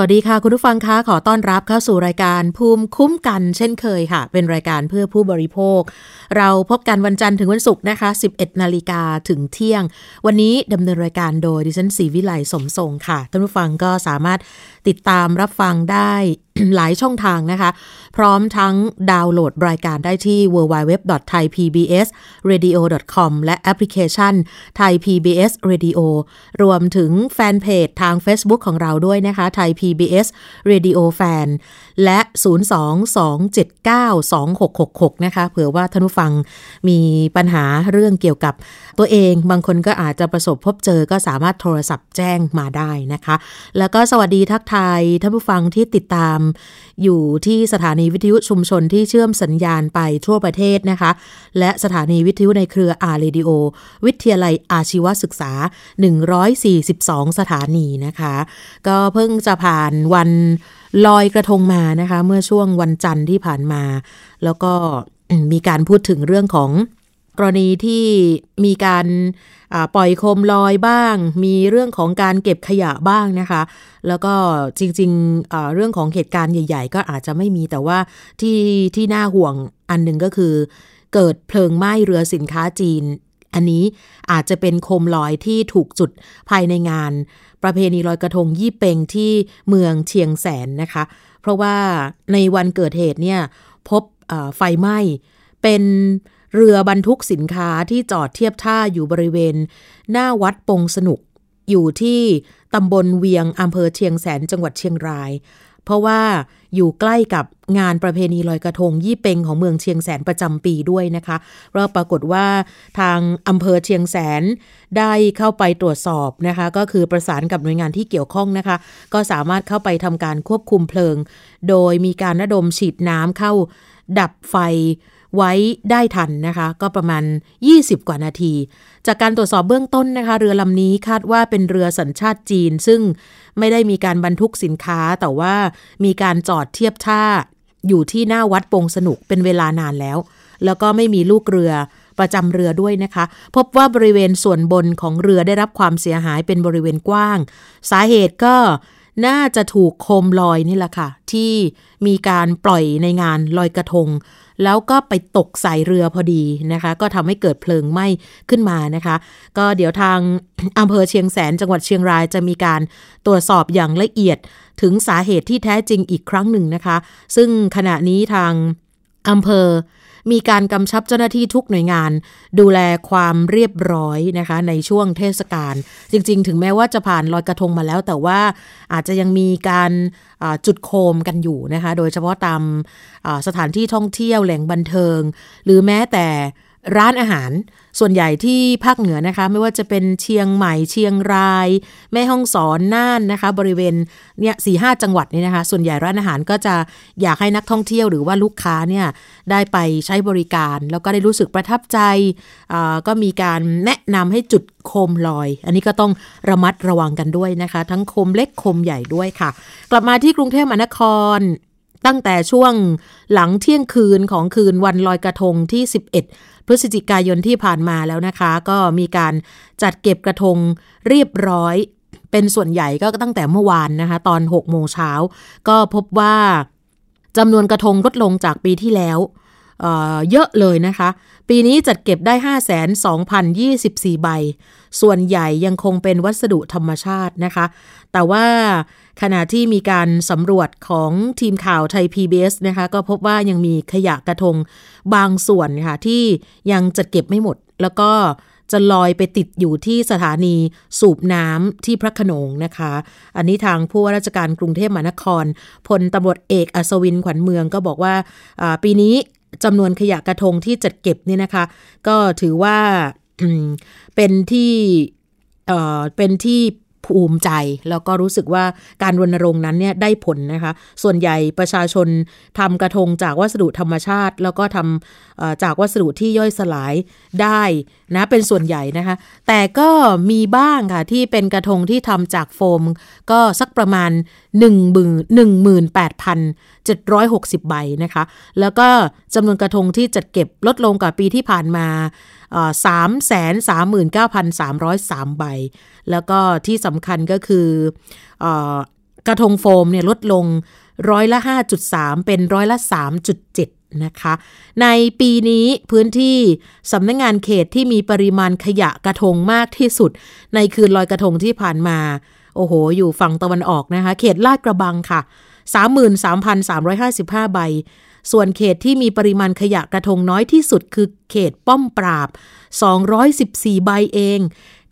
วัสดีค่ะ คุณผู้ฟังคะขอต้อนรับเข้าสู่รายการภูมิคุ้มกันเช่นเคยค่ะ เป็นรายการเพื่อผู้บริโภค เราพบกันวันจันทร์ถึงวันศุกร์นะคะ 11 นาฬิกาถึงเที่ยง วันนี้ดำเนินรายการโดยดิฉันศรีวิไลสมทรงค่ะท่านผู้ฟังก็สามารถติดตามรับฟังได้หลายช่องทางนะคะ พร้อมทั้งดาวน์โหลดรายการได้ที่ www.thaipbsradio.com และแอปพลิเคชัน Thai PBS Radio รวมถึงแฟนเพจทาง Facebook ของเราด้วยนะคะ Thai PBS Radio Fan และ 022792666 นะคะ เผื่อว่าท่านผู้ฟังมีปัญหาเรื่องเกี่ยวกับตัวเอง บางคนก็อาจจะประสบพบเจอก็สามารถโทรศัพท์แจ้งมาได้นะคะ แล้วก็สวัสดีทักทายท่านผู้ฟังที่ติดตาม อยู่ที่สถานีวิทยุชุมชนที่เชื่อมสัญญาณไปทั่วประเทศนะคะ และสถานีวิทยุในเครืออาร์เรดิโอวิทยาลัยอาชีวศึกษา 142 สถานีนะคะ ก็เพิ่งจะผ่านวัน ลอยกระทงมานะคะ เมื่อช่วงวันจันทร์ที่ผ่านมา แล้วก็มีการพูดถึงเรื่องของกรณีที่มีการปล่อยโคมลอยบ้าง มีเรื่องของการเก็บขยะบ้างนะคะ แล้วก็จริงๆเรื่องของเหตุการณ์ใหญ่ ๆ ก็อาจจะไม่มีแต่ว่าที่ที่น่าห่วงอันหนึ่งก็คือ เกิดเพลิงไหม้เรือสินค้าจีน อันนี้อาจจะเป็นโคมลอยที่ถูกจุดภายในงาน ประเพณีลอยกระทงยี่เปงที่เมืองเชียงแสนนะคะ เพราะว่าในวันเกิดเหตุเนี่ยพบไฟไหม้เป็นเรือบรรทุกสินค้าที่จอดเทียบท่าอยู่บริเวณ หน้าวัดปงสนุก อยู่ที่ตำบลเวียงอำเภอเชียงแสนจังหวัดเชียงราย เพราะว่า อยู่ใกล้กับงานประเพณีลอยกระทง ยี่เปงของเมืองเชียงแสนประจำปีด้วยนะคะเราปรากฏว่าทางอำเภอเชียงแสนได้เข้าไปตรวจสอบนะคะ ก็คือประสานกับหน่วยงานที่เกี่ยวข้องนะคะ ก็สามารถเข้าไปทำการควบคุมเพลิง โดยมีการระดมฉีดน้ำเข้าดับไฟไว้ได้ทันนะคะ ก็ประมาณ 20 กว่านาที จากการตรวจสอบเบื้องต้นนะคะ เรือลำนี้คาดว่าเป็นเรือสัญชาติจีน ซึ่ง ไม่ได้มีการบรรทุกสินค้าแต่ว่ามีการจอดเทียบท่า อยู่ที่หน้าวัดปงสนุกเป็นเวลานานแล้ว แล้วก็ไม่มีลูกเรือประจำเรือด้วยนะคะ พบว่าบริเวณส่วนบนของเรือได้รับความเสียหายเป็นบริเวณกว้าง สาเหตุก็ น่าจะถูกโคมลอยนี่แหละค่ะ ที่มีการปล่อยในงานลอยกระทง แล้วก็ไปตกใส่เรือพอดีนะคะ ก็ทำให้เกิดเพลิงไหม้ขึ้นมานะคะ ก็เดี๋ยวทางอำเภอเชียงแสนจังหวัดเชียงรายจะมีการตรวจสอบอย่างละเอียดถึงสาเหตุที่แท้จริงอีกครั้งหนึ่งนะคะ ซึ่งขณะนี้ทางอำเภอ มีการกำชับเจ้าหน้าที่ทุกหน่วยงาน ดูแลความเรียบร้อยนะคะ ในช่วงเทศกาลจริง ๆ ถึงแม้ว่าจะผ่านลอยกระทงมาแล้ว แต่ว่าอาจจะยังมีการจุดโคมกันอยู่นะคะ โดยเฉพาะตามสถานที่ท่องเที่ยวแหล่งบันเทิง หรือแม้แต่ ร้านอาหาร ส่วนใหญ่ที่ภาคเหนือนะคะ ไม่ว่าจะเป็นเชียงใหม่เชียงราย แม่ฮ่องสอนน่านนะคะ บริเวณเนี่ยสี่ห้าจังหวัดนี่นะคะ ส่วนใหญ่ร้านอาหารก็จะอยากให้นักท่องเที่ยวหรือว่าลูกค้าเนี่ยได้ไปใช้บริการ แล้วก็ได้รู้สึกประทับใจก็มีการแนะนำให้จุดโคมลอย อันนี้ก็ต้องระมัดระวังกันด้วยนะคะ ทั้งโคมเล็กโคมใหญ่ด้วยค่ะ กลับมาที่กรุงเทพมหานคร ตั้งแต่ช่วงหลังเที่ยงคืนของคืนวันลอยกระทงที่ 11 พฤศจิกายนที่ผ่านมาแล้วนะคะ ก็มีการจัดเก็บกระทงเรียบร้อย เป็นส่วนใหญ่ก็ตั้งแต่เมื่อวานนะคะ ตอน6โมงเช้า ก็พบว่าจำนวนกระทงลดลงจากปีที่แล้วเเยอะเลยนะคะ ปีนี้จัดเก็บได้5,2,024 ใบ ส่วนใหญ่ยังคงเป็นวัสดุธรรมชาตินะคะ แต่ว่า ขณะที่มีการสำรวจของทีมข่าวไทย PBS นะคะก็พบว่ายังมีขยะกระทงบางส่วนค่ะที่ยังจัดเก็บไม่หมด แล้วก็จะลอยไปติดอยู่ที่สถานีสูบน้ำที่พระขนงนะคะ อันนี้ทางผู้ว่าราชการกรุงเทพมหานครพลตำรวจเอกอัศวินขวัญเมืองก็บอกว่าปีนี้จำนวนขยะกระทงที่จัดเก็บเนี่ยนะคะ ก็ถือว่าเป็นที่เป็นที่ ภูมิใจ แล้วก็รู้สึกว่าการรณรงค์นั้นเนี่ยได้ผลนะคะ ส่วนใหญ่ประชาชนทำกระทงจากวัสดุธรรมชาติ แล้วก็ทำจากวัสดุที่ย่อยสลายได้นะเป็นส่วนใหญ่นะคะ แต่ก็มีบ้างค่ะ ที่เป็นกระทงที่ทำจากโฟม ก็สักประมาณ 1 1 8 7 6 0 ใบนะคะ แล้วก็จำนวนกระทงที่จัดเก็บลดลงกว่าปีที่ผ่านมา สามแสนสามหมื่นเก้าพันสามร้อยสามใบ แล้วก็ที่สำคัญก็คือกระทงโฟมเนี่ยลดลงร้อยละ 5.3 เป็นร้อยละ 3.7 นะคะ ในปีนี้พื้นที่สำนักงงานเขตที่มีปริมาณขยะกระทงมากที่สุด ในคืนลอยกระทงที่ผ่านมา โอ้โห อยู่ฝั่งตะวันออกนะคะ เขตลาดกระบังค่ะ 33,355 ใบ ส่วนเขตที่มีปริมาณขยะกระทงน้อยที่สุดคือเขตป้อมปราบ 214 ใบเอง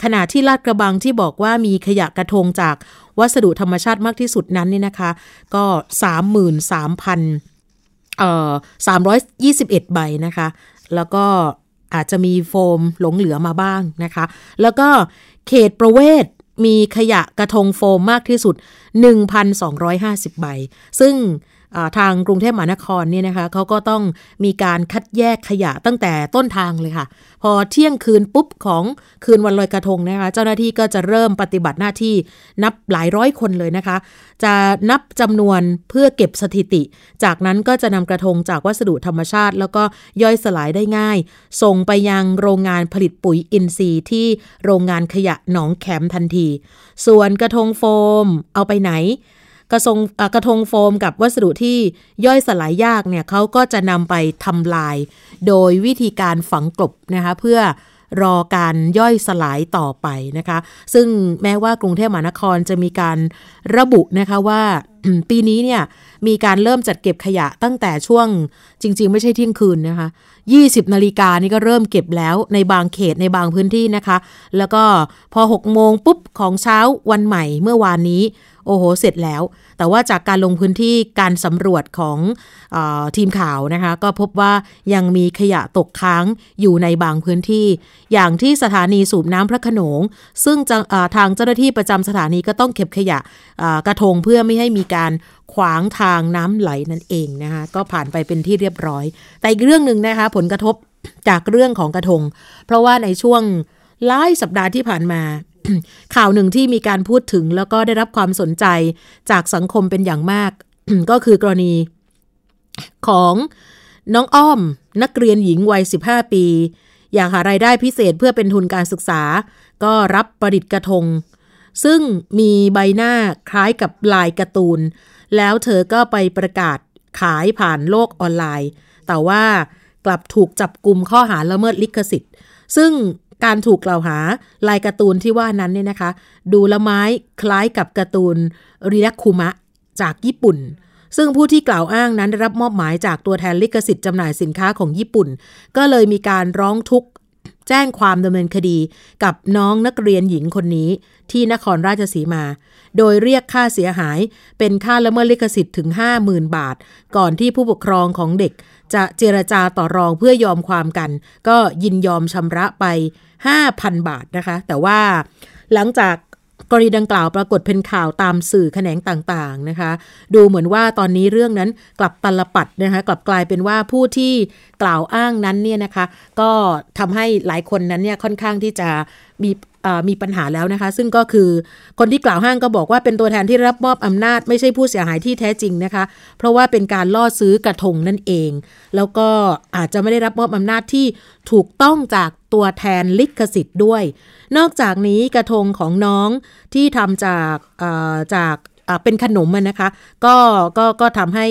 ขณะที่ลาดกระบังที่บอกว่ามีขยะกระทงจากวัสดุธรรมชาติมากที่สุดนั้นนี่นะคะ ก็ 33,000เอ่อ321 ใบนะคะ แล้วก็อาจจะมีโฟมหลงเหลือมาบ้างนะคะ แล้วก็เขตประเวศมีขยะกระทงโฟมมากที่สุด 1,250 ใบ ซึ่ง ทางกรุงเทพมหานครเนี่ยนะคะเขาก็ต้องมีการคัดแยกขยะตั้งแต่ต้นทางเลยค่ะ พอเที่ยงคืนปุ๊บของคืนวันลอยกระทงนะคะ เจ้าหน้าที่ก็จะเริ่มปฏิบัติหน้าที่นับหลายร้อยคนเลยนะคะ จะนับจำนวนเพื่อเก็บสถิติ จากนั้นก็จะนำกระทงจากวัสดุธรรมชาติ แล้วก็ย่อยสลายได้ง่าย ส่งไปยังโรงงานผลิตปุ๋ยอินทรีย์ที่โรงงานขยะหนองแขมทันที ส่วนกระทงโฟม เอาไปไหน กระทงกระทงโฟมกับวัสดุที่ย่อยสลายยากเนี่ยเขาก็จะนำไปทำลาย โดยวิธีการฝังกลบนะคะเพื่อรอการย่อยสลายต่อไปนะคะ ซึ่งแม้ว่ากรุงเทพมหานครจะมีการระบุนะคะว่า ปีนี้เนี่ยมีการเริ่มจัดเก็บขยะตั้งแต่ช่วงจริง ๆ ไม่ใช่เที่ยงคืนนะคะ20นาฬิกานี่ก็เริ่มเก็บแล้วในบางเขตในบางพื้นที่นะคะ แล้วก็พอ6โมงปุ๊บของเช้าวันใหม่เมื่อวานนี้ โอ้โห เสร็จแล้ว แต่ว่าจากการลงพื้นที่การสำรวจของอทีมข่าวนะคะก็พบว่ายังมีขยะตกค้างอยู่ในบางพื้นที่ อย่างที่สถานีสูบน้ำพระขนง ซึ่งทางเจ้าหน้าที่ประจำสถานีก็ต้องเก็บขยะกระทงเพื่อไม่ให้มีการขวางทางน้ำไหลนั่นเองนะคะก็ผ่านไปเป็นที่เรียบร้อย แต่อีกเรื่องหนึ่งนะคะผลกระทบจากเรื่องของกระทง เพราะว่าในช่วงหลายสัปดาห์ที่ผ่านมา ข่าวหนึ่งที่มีการพูดถึงแล้วก็ได้รับความสนใจจากสังคมเป็นอย่างมาก ก็คือกรณีของน้องอ้อม นักเรียนหญิงวัย 15 ปี อยากหารายได้พิเศษเพื่อเป็นทุนการศึกษา ก็รับประดิษฐ์กระทง ซึ่งมีใบหน้าคล้ายกับลายการ์ตูน แล้วเธอก็ไปประกาศขายผ่านโลกออนไลน์ แต่ว่ากลับถูกจับกลุ่มข้อหาละเมิดลิขสิทธิ์ ซึ่ง การถูกกล่าวหาลายการ์ตูนที่ว่านั้นเนี่ยนะคะ ดูละไม้คล้ายกับการ์ตูนริรักคุมะจากญี่ปุ่น ซึ่งผู้ที่กล่าวอ้างนั้นได้รับมอบหมายจากตัวแทนลิขสิทธิ์จำหน่ายสินค้าของญี่ปุ่น ก็เลยมีการร้องทุกข์แจ้งความดำเนินคดีกับน้องนักเรียนหญิงคนนี้ที่นครราชสีมา โดยเรียกค่าเสียหายเป็นค่าละเมิดลิขสิทธิ์ถึง 50,000 บาท ก่อนที่ผู้ปกครองของเด็กจะเจรจาต่อรองเพื่อยอมความกัน ก็ยินยอมชำระไป 5,000 บาทนะคะ แต่ว่าหลังจากกรณีดังกล่าวปรากฏเป็นข่าวตามสื่อแขนงต่างๆนะคะ ดูเหมือนว่าตอนนี้เรื่องนั้นกลับตลปัดนะคะกลับกลายเป็นว่าผู้ที่กล่าวอ้างนั้นเนี่ยนะคะ ก็ทำให้หลายคนนั้นเนี่ยค่อนข้างที่จะมีมีปัญหาแล้วนะคะ ซึ่งก็คือคนที่กล่าวห้างก็บอกว่าเป็นตัวแทนที่รับมอบอำนาจไม่ใช่ผู้เสียหายที่แท้จริงนะคะ เพราะว่าเป็นการล่อซื้อกระทงนั่นเอง แล้วก็อาจจะไม่ได้รับมอบอำนาจที่ถูกต้องจากตัวแทนลิขสิทธิ์ด้วย นอกจากนี้กระทงของน้องที่ทำจากจากเป็นขนมนะคะ ก็ก็ก็ทำให้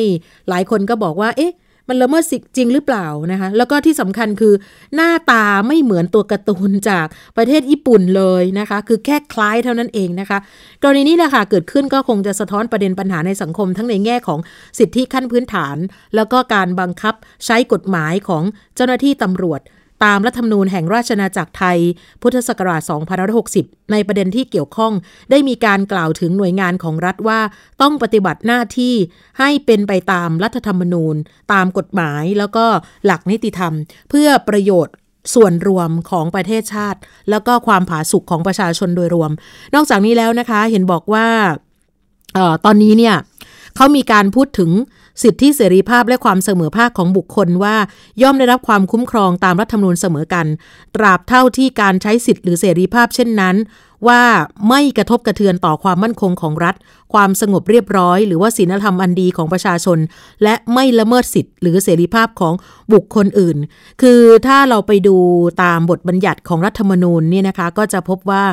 หลายคนก็บอกว่า เอ๊ะ มันละเมิดสิทธิ์จริงหรือเปล่านะคะ แล้วก็ที่สำคัญคือหน้าตาไม่เหมือนตัวการ์ตูนจากประเทศญี่ปุ่นเลยนะคะ คือแค่คล้ายเท่านั้นเองนะคะ กรณีนี้แหละค่ะเกิดขึ้นก็คงจะสะท้อนประเด็นปัญหาในสังคม ทั้งในแง่ของสิทธิขั้นพื้นฐาน แล้วก็การบังคับใช้กฎหมายของเจ้าหน้าที่ตำรวจ ตามรัฐธรรมนูญแห่งราชนาจักรไทย พุทธศักราช 2560 ในประเด็นที่เกี่ยวข้อง ได้มีการกล่าวถึงหน่วยงานของรัฐว่า ต้องปฏิบัติหน้าที่ให้เป็นไปตามรัฐธรรมนูญ ตามกฎหมายแล้วก็หลักนิติธรรม เพื่อประโยชน์ส่วนรวมของประเทศชาติ แล้วก็ความผาสุกของประชาชนโดยรวม นอกจากนี้แล้วนะคะเห็นบอกว่าออตอนนี้เนี่ยเขามีการพูดถึง สิทธิเสรีภาพและความเสมอภาคของบุคคลว่า ย่อมได้รับความคุ้มครองตามรัฐธรรมนูญเสมอกัน ตราบเท่าที่การใช้สิทธิหรือเสรีภาพเช่นนั้น ว่าไม่กระทบกระเทือนต่อความมั่นคงของรัฐ ความสงบเรียบร้อย หรือว่าศีลธรรมอันดีของประชาชน และไม่ละเมิดสิทธิหรือเสรีภาพของบุคคลอื่น คือถ้าเราไปดูตามบทบัญญัติของรัฐธรรมนูญเนี่ยนะคะก็จะพบว่า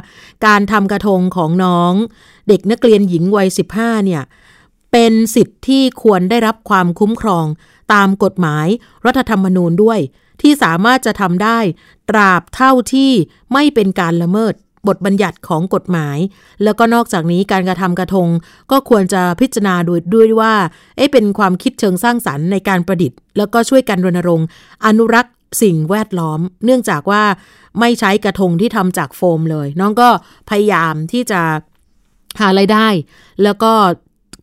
การทำกระทงของน้อง เด็กนักเรียนหญิงวัย 15เนี่ย เป็นสิทธิ์ที่ควรได้รับความคุ้มครอง ตามกฎหมายรัฐธรรมนูญด้วย ที่สามารถจะทำได้ ตราบเท่าที่ไม่เป็นการละเมิดบทบัญญัติของกฎหมาย แล้วก็นอกจากนี้การกระทำกระทง ก็ควรจะพิจารณาโดยด้วยว่าเอ๊ะเป็นความคิดเชิงสร้างสรรค์ในการประดิษฐ์ แล้วก็ช่วยกันรณรงค์ อนุรักษ์สิ่งแวดล้อม เนื่องจากว่าไม่ใช้กระทงที่ทำจากโฟมเลย น้องก็พยายามที่จะหาไรายได้ แล้วก็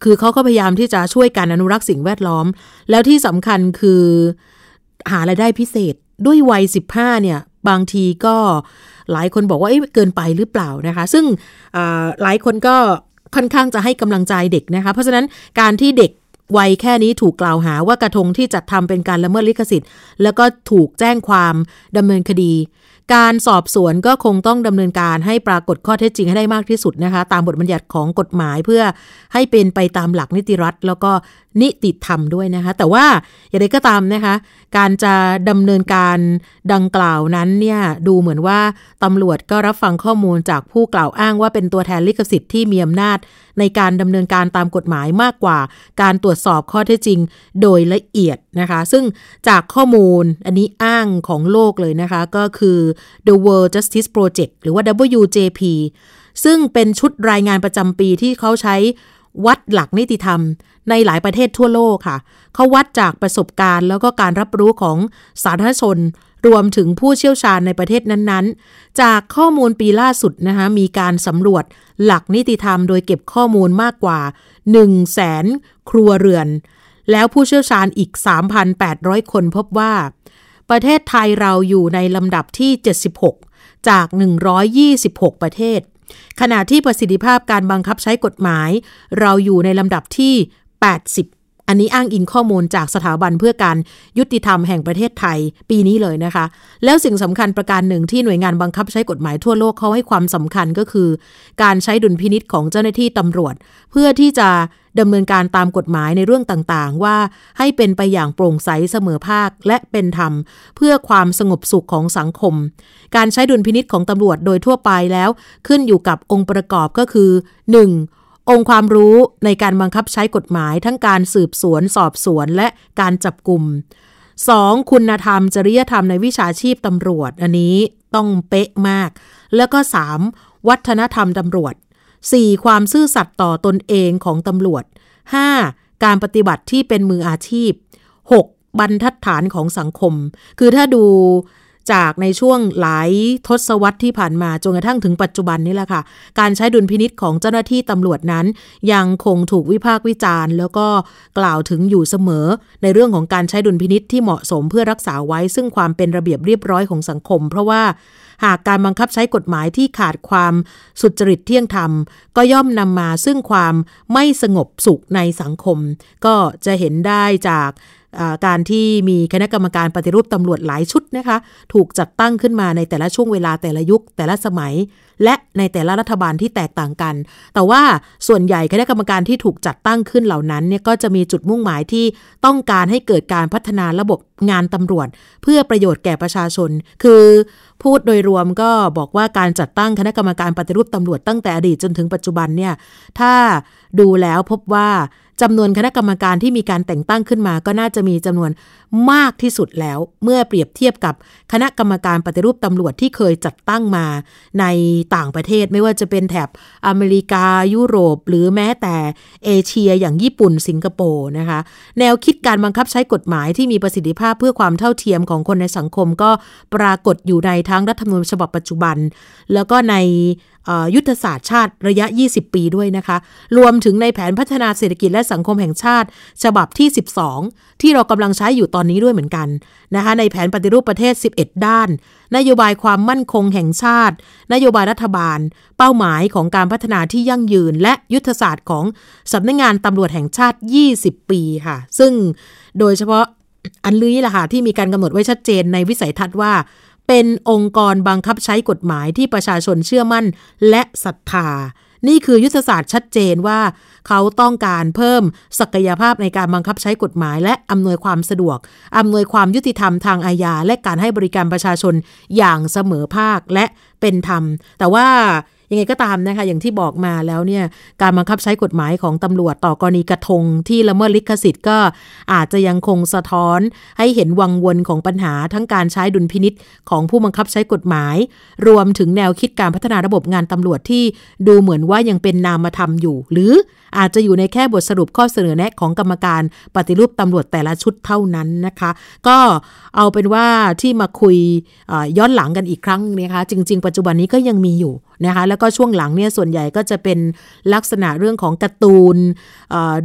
คือเขาก็พยายามที่จะช่วยการอนุรักษ์สิ่งแวดล้อม แล้วที่สำคัญคือหาไรายได้พิเศษด้วยวัย 15 เนี่ย บางทีก็หลายคนบอกว่าเกินไปหรือเปล่านะคะ ซึ่งหลายคนก็ค่อนข้างจะให้กำลังใจเด็กนะคะ เพราะฉะนั้นการที่เด็กวัยแค่นี้ถูกกล่าวหาว่ากระทงที่จัดทำเป็นการละเมิดลิขสิทธิ์ แล้วก็ถูกแจ้งความดำเนินคดี การสอบสวนก็คงต้องดำเนินการให้ปรากฏข้อเท็จจริงให้ได้มากที่สุดนะคะ ตามบทบัญญัติของกฎหมายเพื่อให้เป็นไปตามหลักนิติรัฐ แล้วก็นิติธรรมด้วยนะคะ แต่ว่าอย่างไรก็ตามนะคะ การจะดำเนินการดังกล่าวนั้นเนี่ยดูเหมือนว่าตำรวจก็รับฟังข้อมูลจากผู้กล่าวอ้างว่าเป็นตัวแทนลิขสิทธิ์ที่มีอำนาจ ในการดำเนินการตามกฎหมายมากกว่า การตรวจสอบข้อเท็จจริงโดยละเอียดนะคะ ซึ่งจากข้อมูลอันนี้อ้างของโลกเลยนะคะ ก็คือ The World Justice Project หรือว่า WJP ซึ่งเป็นชุดรายงานประจำปีที่เขาใช้ วัดหลักนิติธรรม ในหลายประเทศทั่วโลกค่ะ เขาวัดจากประสบการณ์ แล้วก็การรับรู้ของสาธารณชน รวมถึงผู้เชี่ยวชาญในประเทศนั้นๆ จากข้อมูลปีล่าสุดนะคะมีการสำรวจหลักนิติธรรม โดยเก็บข้อมูลมากกว่า 1 0 0 0 0แสนครัวเรือน แล้วผู้เชี่ยวชาญอีก 3,800 คนพบว่า ประเทศไทยเราอยู่ในลำดับที่ 76 จาก 126 ประเทศ ขณะที่ประสิทธิภาพการบังคับใช้กฎหมาย เราอยู่ในลำดับที่ 80 อันนี้อ้างอิงข้อมูลจากสถาบันเพื่อการยุติธรรมแห่งประเทศไทยปีนี้เลยนะคะ แล้วสิ่งสำคัญประการหนึ่งที่หน่วยงานบังคับใช้กฎหมายทั่วโลกเขาให้ความสำคัญก็คือ การใช้ดุลพินิษของเจ้าหน้าที่ตำรวจ เพื่อที่จะ ดำเนินการตามกฎหมายในเรื่องต่างๆ ว่าให้เป็นไปอย่างโปร่งใสเสมอภาคและเป็นธรรม เพื่อความสงบสุขของสังคม การใช้ดุลพินิษของตำรวจโดยทั่วไปแล้วขึ้นอยู่กับองค์ประกอบก็คือ 1. องค์ความรู้ในการบังคับใช้กฎหมายทั้งการสืบสวน สอบสวนและการจับกลุ่ม 2. คุณธรรม จริยธรรมในวิชาชีพตำรวจ อันนี้ต้องเป๊ะมาก แล้วก็ 3. วัฒนธรรมตำรวจ 4. ความซื่อสัตย์ต่อตนเองของตำรวจ 5. การปฏิบัติที่เป็นมืออาชีพ 6. บรรทัดฐานของสังคม คือถ้าดูจากในช่วงหลายทศวรรษที่ผ่านมาจนกระทั่งถึงปัจจุบันนี้แหละค่ะ การใช้ดุลพินิษของเจ้าหน้าที่ตำรวจนั้น ยังคงถูกวิพากษ์วิจารณ์ แล้วก็กล่าวถึงอยู่เสมอ ในเรื่องของการใช้ดุลพินิษที่เหมาะสมเพื่อรักษาไว้ซึ่งความเป็นระเบียบเรียบร้อยของสังคม เพราะว่า หากการบังคับใช้กฎหมายที่ขาดความสุจริตเที่ยงธรรม ก็ย่อมนำมาซึ่งความไม่สงบสุขในสังคม ก็จะเห็นได้จาก การที่มีคณะกรรมการปฏิรูปตำรวจหลายชุดนะคะ ถูกจัดตั้งขึ้นมาในแต่ละช่วงเวลาแต่ละยุคแต่ละสมัย และในแต่ละรัฐบาลที่แตกต่างกัน แต่ว่าส่วนใหญ่คณะกรรมการที่ถูกจัดตั้งขึ้นเหล่านั้นเนี่ยก็จะมีจุดมุ่งหมายที่ต้องการให้เกิดการพัฒนาระบบงานตำรวจ เพื่อประโยชน์แก่ประชาชน คือพูดโดยรวมก็บอกว่าการจัดตั้งคณะกรรมการปฏิรูปตำรวจตั้งแต่อดีตจนถึงปัจจุบันเนี่ยถ้าดูแล้วพบว่า จำนวนคณะกรรมการที่มีการแต่งตั้งขึ้นมา ก็น่าจะมีจำนวน มากที่สุดแล้วเมื่อเปรียบเทียบกับคณะกรรมการปฏิรูปตำรวจที่เคยจัดตั้งมาในต่างประเทศไม่ว่าจะเป็นแถบอเมริกายุโรป หรือแม้แต่เอเชียอย่างญี่ปุ่นสิงคโปร์นะคะ แนวคิดการบังคับใช้กฎหมายที่มีประสิทธิภาพเพื่อความเท่าเทียมของคนในสังคมก็ปรากฏอยู่ในทั้งรัฐธรรมนูญฉบับปัจจุบัน แล้วก็ในยุทธศาสตร์ชาติระยะ 20 ปีด้วยนะคะ รวมถึงในแผนพัฒนาเศรษฐกิจและสังคมแห่งชาติ ฉบับที่ 12 ที่เรากำลังใช้อยู่ตอนอนี้ด้วยเหมือนกันนะคะในแผนปฏิรูปประเทศ 11 ด้าน นโยบายความมั่นคงแห่งชาติ นโยบายรัฐบาล เป้าหมายของการพัฒนาที่ยั่งยืน และยุทธศาสตร์ของสำนักงงานตำรวจแห่งชาติ 20 ปีค่ะ ซึ่งโดยเฉพาะอันนี้แหละค่ะที่มีการกำหนดไว้ชัดเจนในวิสัยทัศน์ว่า เป็นองค์กรบังคับใช้กฎหมายที่ประชาชนเชื่อมั่นและศรัทธา นี่คือยุทธศาสตร์ชัดเจนว่า เขาต้องการเพิ่มศักยภาพในการบังคับใช้กฎหมาย และอำนวยความสะดวก อำนวยความยุติธรรมทางอาญาและการให้บริการประชาชนอย่างเสมอภาคและเป็นธรรม แต่ว่า ยังไงก็ตามนะคะ อย่างที่บอกมาแล้วเนี่ยการบังคับใช้กฎหมายของตำรวจต่อกรณีกระทงที่ละเมิดลิขสิทธิ์ก็อาจจะยังคงสะท้อน ให้เห็นวังวนของปัญหาทั้งการใช้ดุลพินิษของผู้บังคับใช้กฎหมาย รวมถึงแนวคิดการพัฒนาระบบงานตำรวจที่ดูเหมือนว่ายังเป็นนามธรรมอยู่ หรืออาจจะอยู่ในแค่บทสรุปข้อเสนอแนะของกรรมการปฏิรูปตำรวจแต่ละชุดเท่านั้นนะคะ ก็เอาเป็นว่าที่มาคุยย้อนหลังกันอีกครั้งนะคะ จริง ๆ ปัจจุบันนี้ก็ยังมีอยู่ นะคะแล้วก็ช่วงหลังเนี่ยส่วนใหญ่ก็จะเป็นลักษณะเรื่องของการ์ตูน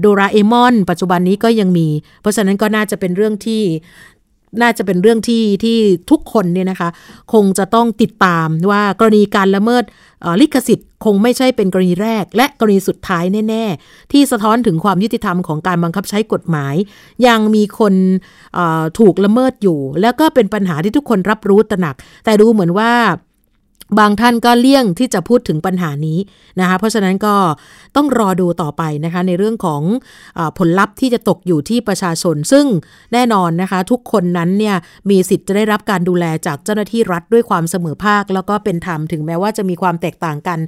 โดราเอมอน ปัจจุบันนี้ก็ยังมี เพราะฉะนั้นก็น่าจะเป็นเรื่องที่น่าจะเป็นเรื่องที่ที่ทุกคนเนี่ยนะคะ คงจะต้องติดตามว่ากรณีการละเมิดลิขสิทธิ์คงไม่ใช่เป็นกรณีแรก และกรณีสุดท้ายแน่ ๆ ที่สะท้อนถึงความยุติธรรมของการบังคับใช้กฎหมาย ยังมีคนถูกละเมิดอยู่ แล้วก็เป็นปัญหาที่ทุกคนรับรู้ตระหนัก แต่ดูเหมือนว่า บางท่านก็เลี่ยงที่จะพูดถึงปัญหานี้นะคะเพราะฉะนั้นก็ต้องรอดูต่อไปนะคะในเรื่องของอผลลัพธ์ที่จะตกอยู่ที่ประชาชน ซึ่งแน่นอนนะคะ ทุกคนนั้นเนี่ยมีสิทธิ์จะได้รับการดูแลจากเจ้าหน้าที่รัฐด้วยความเสมอภาค แล้วก็เป็นธรรมถึงแม้ว่าจะมีความแตกต่างกัน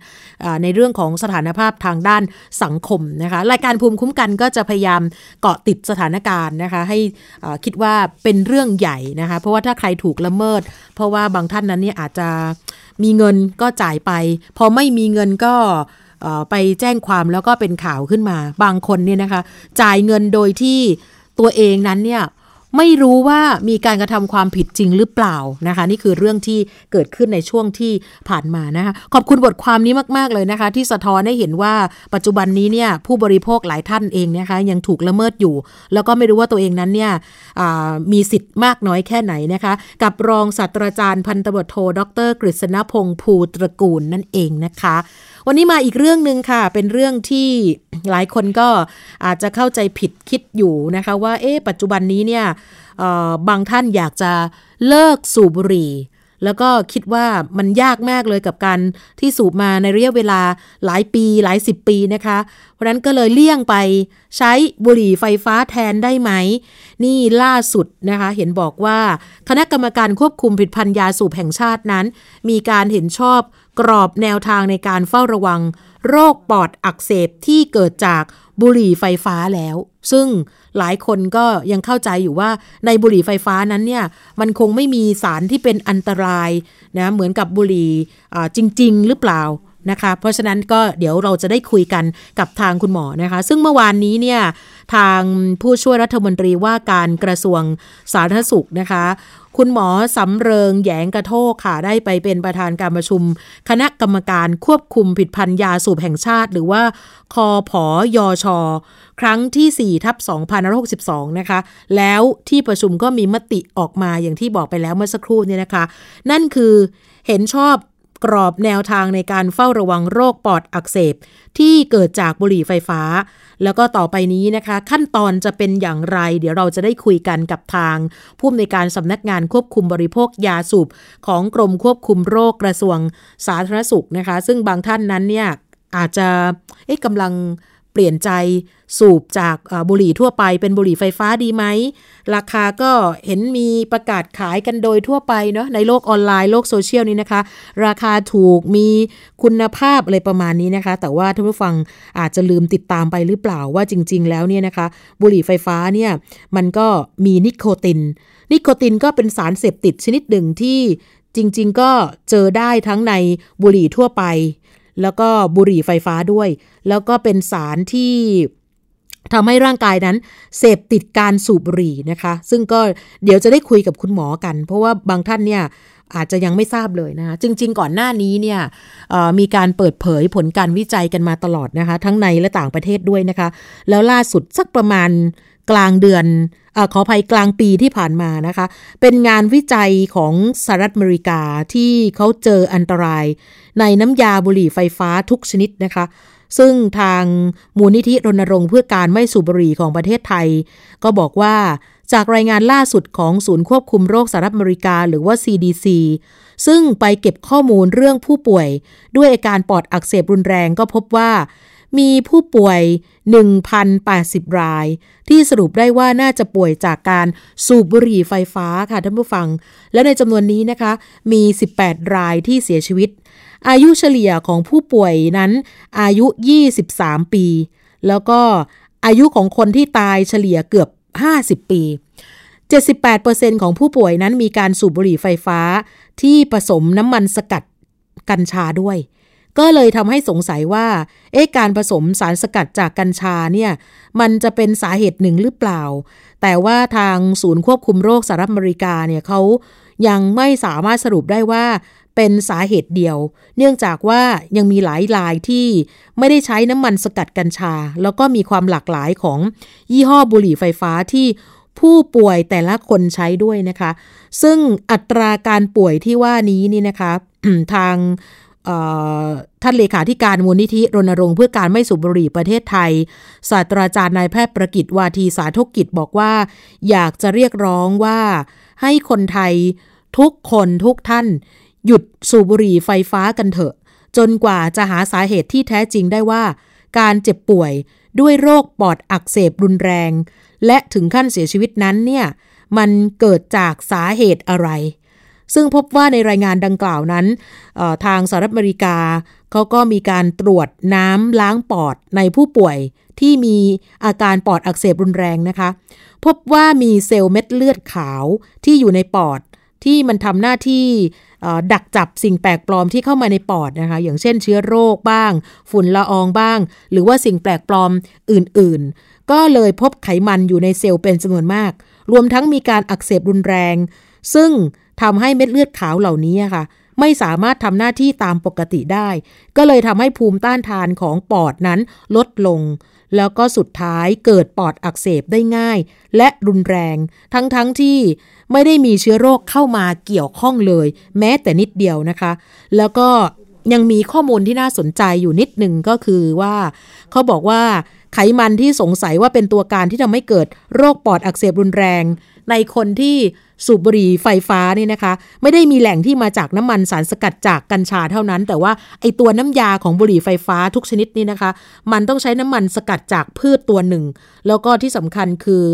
ในเรื่องของสถานภาพทางด้านสังคมนะคะรายการภูมิคุ้มกันก็จะพยายามเกาะติดสถานการณ์นะคะให้คิดว่าเป็นเรื่องใหญ่นะคะเพราะว่าถ้าใครถูกละเมิด เพราะว่าบางท่านนั้นเนี่ยอาจจะมีีเงินก็จ่ายไป พอไม่มีเงินก็ไปแจ้งความแล้วก็เป็นข่าวขึ้นมา บางคนเนี่ยนะคะ จ่ายเงินโดยที่ตัวเองนั้นเนี่ย ไม่รู้ว่ามีการกระทำความผิดจริงหรือเปล่านะคะ นี่คือเรื่องที่เกิดขึ้นในช่วงที่ผ่านมานะคะขอบคุณบทความนี้มาก ๆ เลยนะคะ ที่สะท้อนให้เห็นว่าปัจจุบันนี้เนี่ยผู้บริโภคหลายท่านเองนะคะยังถูกละเมิดอยู่ แล้วก็ไม่รู้ว่าตัวเองนั้นเนี่ยมีสิทธิ์มากน้อยแค่ไหนนะคะ กับรองศาสตราจารย์พันตบทโทดรกฤษณพงศ์ภูตระกูลนั่นเองนะคะ วันนี้มาอีกเรื่องหนึ่งค่ะ เป็นเรื่องที่หลายคนก็อาจจะเข้าใจผิดคิดอยู่นะคะ ว่าเอ๊ะปัจจุบันนี้เนี่ยบางท่านอยากจะเลิกสูบบุหรี่ แล้วก็คิดว่ามันยากมากเลยกับการที่สูบมาในระยะเวลาหลายปีหลายสิบปีนะคะ เพราะนั้นก็เลยเลี่ยงไปใช้บุหรี่ไฟฟ้าแทนได้ไหม นี่ล่าสุดนะคะ เห็นบอกว่าคณะกรรมการควบคุมผลิตภัณฑ์ยาสูบแห่งชาตินั้น มีการเห็นชอบ กรอบแนวทางในการเฝ้าระวัง โรคปอดอักเสบที่เกิดจากบุหรี่ไฟฟ้าแล้ว ซึ่งหลายคนก็ยังเข้าใจอยู่ว่าในบุหรี่ไฟฟ้านั้นเนี่ยมันคงไม่มีสารที่เป็นอันตรายนะเหมือนกับบุหรี่จริง ๆ หรือเปล่านะคะเพราะฉะนั้นก็เดี๋ยวเราจะได้คุยกันกับทางคุณหมอนะคะ ซึ่งเมื่อวานนี้เนี่ยทางผู้ช่วยรัฐมนตรีว่าการกระทรวงสาธารณสุขนะคะ คุณหมอสำเริงแยงกระโทกค่ะ ได้ไปเป็นประธานการประชุม คณะกรรมการควบคุมผิดพันยาสูบแห่งชาติ หรือว่าคอผอยอชอครั้งที่4ทับ2562 นะคะ แล้วที่ประชุมก็มีมติออกมาอย่างที่บอกไปแล้วเมื่อสักครู่เนี่ยนะคะ นั่นคือเห็นชอบ กรอบแนวทางในการเฝ้าระวังโรคปอดอักเสบ ที่เกิดจากบุหรี่ไฟฟ้า แล้วก็ต่อไปนี้นะคะ ขั้นตอนจะเป็นอย่างไร เดี๋ยวเราจะได้คุยกันกับทาง ผู้อำนวยการสำนักงานควบคุมบริโภคยาสูบของกรมควบคุมโรคกระทรวงสาธารณสุขนะคะ ซึ่งบางท่านนั้นเนี่ยอาจจะกำลัง เปลี่ยนใจสูบจากบุหรี่ทั่วไปเป็นบุหรี่ไฟฟ้าดีไหม ราคาก็เห็นมีประกาศขายกันโดยทั่วไปเนาะในโลกออนไลน์โลกโซเชียลนี้นะคะ ราคาถูกมีคุณภาพอะไรประมาณนี้นะคะ แต่ว่าท่านผู้ฟังอาจจะลืมติดตามไปหรือเปล่าว่าจริง ๆ แล้วเนี่ยนะคะ บุหรี่ไฟฟ้าเนี่ยมันก็มีนิโคติน นิโคตินก็เป็นสารเสพติดชนิดหนึ่งที่จริง ๆ ก็เจอได้ทั้งในบุหรี่ทั่วไป แล้วก็บุหรี่ไฟฟ้าด้วย แล้วก็เป็นสารที่ทำให้ร่างกายนั้น เสพติดการสูบบุหรี่นะคะ ซึ่งก็เดี๋ยวจะได้คุยกับคุณหมอกัน เพราะว่าบางท่านเนี่ยอาจจะยังไม่ทราบเลยนะคะจริง ๆ ก่อนหน้านี้เนี่ยมีการเปิดเผยผลการวิจัยกันมาตลอดนะคะ ทั้งในและต่างประเทศด้วยนะคะ แล้วล่าสุดสักประมาณกลางเดือน อขออภัยกลางปีที่ผ่านมานะคะ เป็นงานวิจัยของสหรัฐอเมริกาที่เขาเจออันตราย ในน้ำยาบุหรี่ไฟฟ้าทุกชนิดนะคะ ซึ่งทางมูลนิธิรณรงค์เพื่อการไม่สูบบุหรี่ของประเทศไทย ก็บอกว่าจากรายงานล่าสุดของศูนย์ควบคุมโรคสหรัฐอเมริกาหรือว่า CDC ซึ่งไปเก็บข้อมูลเรื่องผู้ป่วย ด้วยอาการปอดอักเสบรุนแรงก็พบว่า มีผู้ป่วย 1,080 ราย ที่สรุปได้ว่าน่าจะป่วยจากการสูบบุหรี่ไฟฟ้าค่ะท่านผู้ฟัง และในจำนวนนี้นะคะ มี 18 รายที่เสียชีวิต อายุเฉลี่ยของผู้ป่วยนั้น อายุ 23 ปี แล้วก็อายุของคนที่ตายเฉลี่ยเกือบ 50 ปี 78%ของผู้ป่วยนั้นมีการสูบบุหรี่ไฟฟ้าที่ผสมน้ำมันสกัดกัญชาด้วย ก็เลยทำให้สงสัยว่า เอ๊ะการผสมสารสกัดจากกัญชาเนี่ย มันจะเป็นสาเหตุหนึ่งหรือเปล่า แต่ว่าทางศูนย์ควบคุมโรคสหรัฐอเมริกาเนี่ยเขายังไม่สามารถสรุปได้ว่าเป็นสาเหตุเดียว เนื่องจากว่ายังมีหลายรายที่ไม่ได้ใช้น้ำมันสกัดกัญชา แล้วก็มีความหลากหลายของยี่ห้อบุหรี่ไฟฟ้าที่ผู้ป่วยแต่ละคนใช้ด้วยนะคะ ซึ่งอัตราการป่วยที่ว่านี้นี่นะคะทาง ท่านเลขาธิการมูลนิธิรณรงค์เพื่อการไม่สูบบุหรี่ประเทศไทย ศาสตราจารย์นายแพทย์ประกิตวาทีสาธกิจบอกว่า อยากจะเรียกร้องว่าให้คนไทยทุกคนทุกท่าน หยุดสูบบุหรี่ไฟฟ้ากันเถอะ จนกว่าจะหาสาเหตุที่แท้จริงได้ว่า การเจ็บป่วยด้วยโรคปอดอักเสบรุนแรง และถึงขั้นเสียชีวิตนั้นเนี่ยมันเกิดจากสาเหตุอะไร ซึ่งพบว่าในรายงานดังกล่าวนั้นทางสหรัฐอเมริกาเขาก็มีการตรวจน้ำล้างปอดในผู้ป่วยที่มีอาการปอดอักเสบรุนแรงนะคะ พบว่ามีเซลล์เม็ดเลือดขาวที่อยู่ในปอดที่มันทำหน้าที่ดักจับสิ่งแปลกปลอมที่เข้ามาในปอดนะคะ อย่างเช่นเชื้อโรคบ้าง ฝุ่นละอองบ้าง หรือว่าสิ่งแปลกปลอมอื่น ๆ ก็เลยพบไขมันอยู่ในเซลล์เป็นจำนวนมาก รวมทั้งมีการอักเสบรุนแรง ซึ่ง ทำให้เม็ดเลือดขาวเหล่านี้ค่ะ ไม่สามารถทำหน้าที่ตามปกติได้ ก็เลยทำให้ภูมิต้านทานของปอดนั้นลดลง แล้วก็สุดท้ายเกิดปอดอักเสบได้ง่าย และรุนแรง ทั้งๆทที่ไม่ได้มีเชื้อโรคเข้ามาเกี่ยวข้องเลย แม้แต่นิดเดียวนะคะ แล้วก็ยังมีข้อมูลที่น่าสนใจอยู่นิดหนึ่งก็คือว่า เขาบอกว่าไขมันที่สงสัยว่าเป็นตัวการที่ทำให้เกิดโรคปอดอักเสบรุนแรง ในคนที่ สูบบุหรี่ไฟฟ้านี่นะคะ ไม่ได้มีแหล่งที่มาจากน้ำมันสารสกัดจากกัญชาเท่านั้น แต่ว่าไอตัวน้ำยาของบุหรี่ไฟฟ้าทุกชนิดนี่นะคะ มันต้องใช้น้ำมันสกัดจากพืชตัวหนึ่ง แล้วก็ที่สำคัญคือ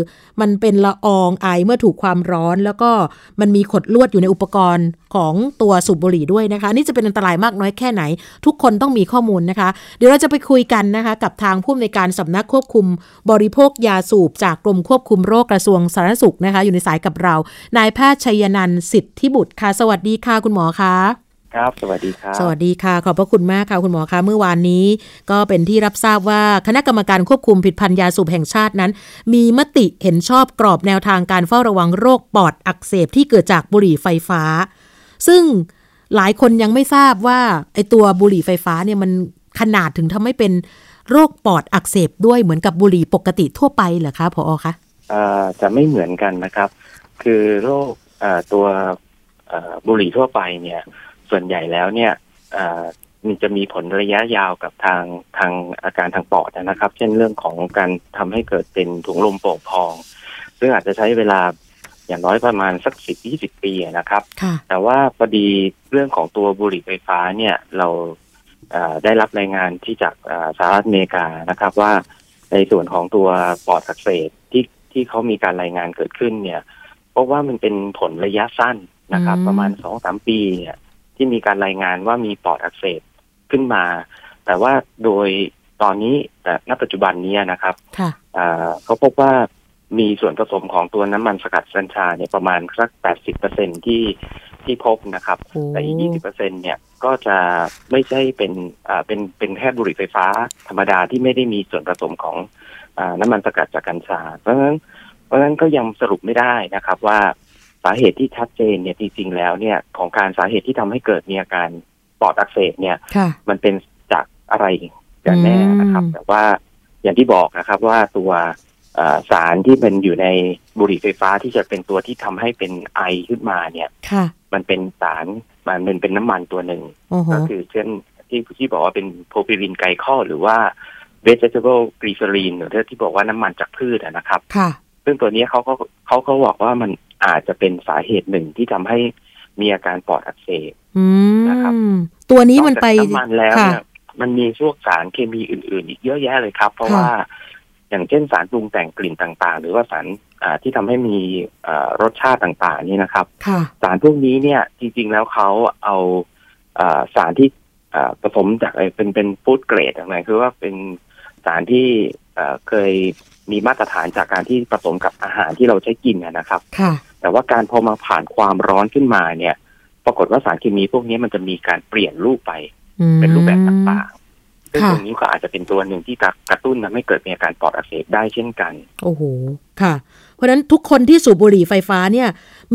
มันเป็นละอองไอเมื่อถูกความร้อน แล้วก็มันมีขดลวดอยู่ในอุปกรณ์ ของตัวสูบบุหรี่ด้วยนะคะ นี่จะเป็นอันตรายมากน้อยแค่ไหน ทุกคนต้องมีข้อมูลนะคะ เดี๋ยวเราจะไปคุยกันนะคะกับทางผู้อำนวยการสำนักควบคุม บริโภคยาสูบจากกรมควบคุมโรคกระทรวงสาธารณสุขนะคะ อยู่ในสายกับเรา นายแพทย์ชยนันท์ สิทธิบุตรค่ะ สวัสดีค่ะคุณหมอคะครับสวัสดีครับสวัสดีค่ะ ขอบพระคุณมากค่ะคุณหมอคะเมื่อวานนี้ ก็เป็นที่รับทราบว่าคณะกรรมการควบคุมผลิตภัณฑ์ยาสูบแห่งชาตินั้น มีมติเห็นชอบกรอบแนวทางการเฝ้าระวังโรคปอดอักเสบที่เกิดจากบุหรี่ไฟฟ้า ซึ่งหลายคนยังไม่ทราบว่าไอตัวบุหรี่ไฟฟ้าเนี่ยมันขนาดถึงทำให้เป็นโรคปอดอักเสบด้วยเหมือนกับบุหรี่ปกติทั่วไปเหรอคะหมอคะจะไม่เหมือนกันนะครับ คือโรคตัวบุหรี่ทั่วไปเนี่ย ส่วนใหญ่แล้วเนี่ยมันจะมีผลระยะยาวกับทางทางอาการทางปอดนะครับ เช่นเรื่องของการทำให้เกิดเป็นถุงลมโป่งพอง ซึ่งอาจจะใช้เวลา อย่างน้อยประมาณสักสิบยี่สิบปีนะครับ แต่ว่าพอดีเรื่องของตัวบุหรี่ไฟฟ้าเนี่ยเราได้รับรายงานที่จากสหรัฐอเมริกานะครับว่าในส่วนของตัวปอดอักเสบที่ที่เขามีการรายงานเกิดขึ้นเนี่ยพราะว่ามันเป็นผลระยะสั้นนะครับ ประมาณสองสามปีเนี่ยที่มีการรายงานว่ามีปอดอักเสบขึ้นมา แต่ว่าโดยตอนนี้แต่ณปัจจุบันนี้นะครับเขาพบว่า มีส่วนผสมของตัวน้ำมันสกัดกัญชาเนี่ยประมาณสักแปดสิบเปอร์เซ็นที่ที่พบนะครับโอ้แต่อีก20%เนี่ยก็จะไม่ใช่เป็นอ่าเป็นเป็นแค่บุหรี่ไฟฟ้าธรรมดาที่ไม่ได้มีส่วนผสมของอ่าน้ำมันสกัดจากกัญชา เพราะฉะนั้นเพราะฉะนั้นก็ยังสรุปไม่ได้นะครับว่าสาเหตุที่ชัดเจนเนี่ยจริงๆแล้วเนี่ยของการสาเหตุที่ทำให้เกิดมีอาการปอดอักเสบเนี่ยค่ะมันเป็นจากอะไรกันแน่นะครับอืมแต่ว่าอย่างที่บอกนะครับว่าตัวเอ่อ สารที่เป็นอยู่ในบุหรี่ไฟฟ้าที่จะเป็นตัวที่ทำให้เป็นไอขึ้นมาเนี่ยค่ะมันเป็นสารมันเป็นเป็นน้ำมันตัวหนึ่งโอ้โหก็คือเช่นที่ที่บอกว่าเป็นโพรพิลินไกลคอลหรือว่า vegetable glycerin หรือที่บอกว่าน้ำมันจากพืชอะนะครับค่ะซึ่งตัวนี้เขาก็เขาก็บอกว่ามันอาจจะเป็นสาเหตุหนึ่งที่ทำให้มีอาการปอดอักเสบอืนะครับมตัวนี้มันไปอกจากน้ำมันแล้วค่ะเนี่ยมันมีพวกสารเคมีอื่น ๆ อีกเยอะแยะเลยครับ เพราะค่ะว่า อย่างเช่นสารปรุงแต่งกลิ่นต่างๆ หรือว่าสารอ่าที่ทำให้มีอ่ารสชาติต่างๆ นี่นะครับค่ะสารพวกนี้เนี่ยจริง ๆ แล้วเขาเอาอาสารที่อ่าผสมจากไอ้เป็นเป็นฟู้ดเกรดอะไรคือว่าเป็นสารที่อ่าเคยมีมาตรฐานจากการที่ผสมกับอาหารที่เราใช้กินนะนะครับค่ะแต่ว่าการพอมาผ่านความร้อนขึ้นมาเนี่ย ปรากฏว่าสารเคมีพวกนี้มันจะมีการเปลี่ยนรูปไปอืมเป็นรูปแบบต่างๆ ซึ่งค่ะตรงนี้ก็อาจจะเป็นตัวหนึ่งที่กระตุ้นทำให้เกิดมีอาการปอดอักเสบได้เช่นกัน โอ้โห ค่ะ เพราะฉะนั้นทุกคนที่สูบบุหรี่ไฟฟ้าเนี่ย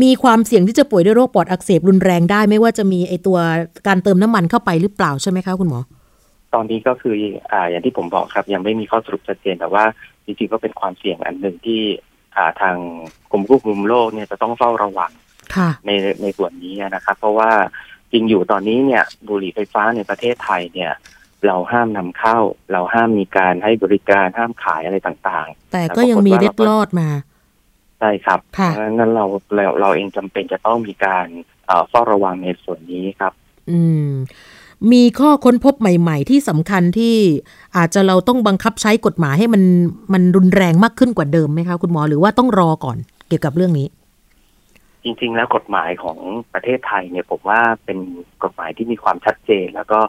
มีความเสี่ยงที่จะป่วยด้วยโรคปอดอักเสบรุนแรงได้ ไม่ว่าจะมีไอตัวการเติมน้ำมันเข้าไปหรือเปล่าใช่ไหมคะคุณหมอ ตอนนี้ก็คืออ่าอย่างที่ผมบอกครับ ยังไม่มีข้อสรุปชัดเจนแต่ว่าจริงๆก็เป็นความเสี่ยงอันหนึ่งที่อ่าทางกรมควบคุมโรคเนี่ยจะต้องเฝ้าระวังค่ะในในส่วนนี้นะครับ เพราะว่าจริงอยู่ตอนนี้เนี่ยบุหรี่ไฟฟ้าในประเทศไทยเนี่ย เราห้ามนำเข้า เราห้ามมีการให้บริการห้ามขายอะไรต่างแต่ก็ยังมีเล็ดลอดมาๆใช่ครับค่ะเพราะฉะนั้นเราเราเราเองจำเป็นจะต้องมีการเอ่อเฝ้าระวังในส่วนนี้ครับ อืม มีข้อค้นพบใหม่ ๆ ที่สำคัญที่อาจจะเราต้องบังคับใช้กฎหมายให้มันมันรุนแรงมากขึ้นกว่าเดิมไหมคะคุณหมอหรือว่าต้องรอก่อนเกี่ยวกับเรื่องนี้ จริง ๆ แล้วกฎหมายของประเทศไทยเนี่ยผมว่าเป็นกฎหมายที่มีความชัดเจน แล้วก็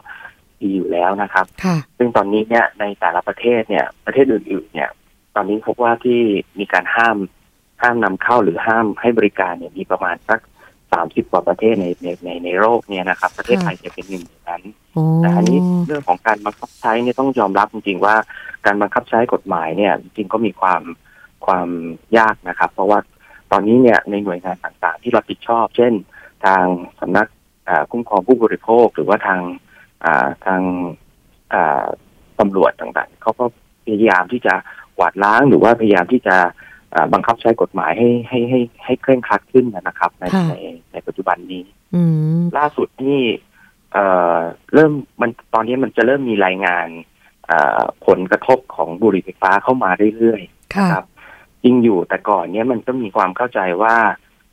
ดีอยู่แล้วนะครับค่ะซึ่งตอนนี้เนี่ยในแต่ละประเทศเนี่ยประเทศอื่นๆเนี่ย ตอนนี้พบว่าที่มีการห้ามห้ามนำเข้าหรือห้ามให้บริการเนี่ยมีประมาณสักสามสิบกว่าประเทศในในในในโลกเนี่ยนะครับ ประเทศไทยจะเป็นหนึ่งในนั้นโอ้แต่อันนี้เรื่องของการบังคับใช้เนี่ยต้องยอมรับจริงๆว่าการบังคับใช้กฎหมายเนี่ย จริงๆก็มีความความยากนะครับ เพราะว่าตอนนี้เนี่ยในหน่วยงานต่างๆ ที่รับผิดชอบ เช่น ทางสำนักอ่าคุ้มครองผู้บริโภค หรือว่าทางอ่า ทางอ่าตำรวจต่างๆเขาก็พยายามที่จะกวาดล้างหรือว่าพยายามที่จะอ่าบังคับใช้กฎหมายให้ให้ให้ให้เคร่งครัดขึ้นนะครับ ในในในปัจจุบันนี้อืมล่าสุดนี่เอ่อเริ่มมันตอนนี้มันจะเริ่มมีรายงานเอ่อผลกระทบของบุหรี่ไฟฟ้าเข้ามาเรื่อยๆค่ะนะครับจริงอยู่แต่ก่อนเนี้ยมันก็มีความเข้าใจว่า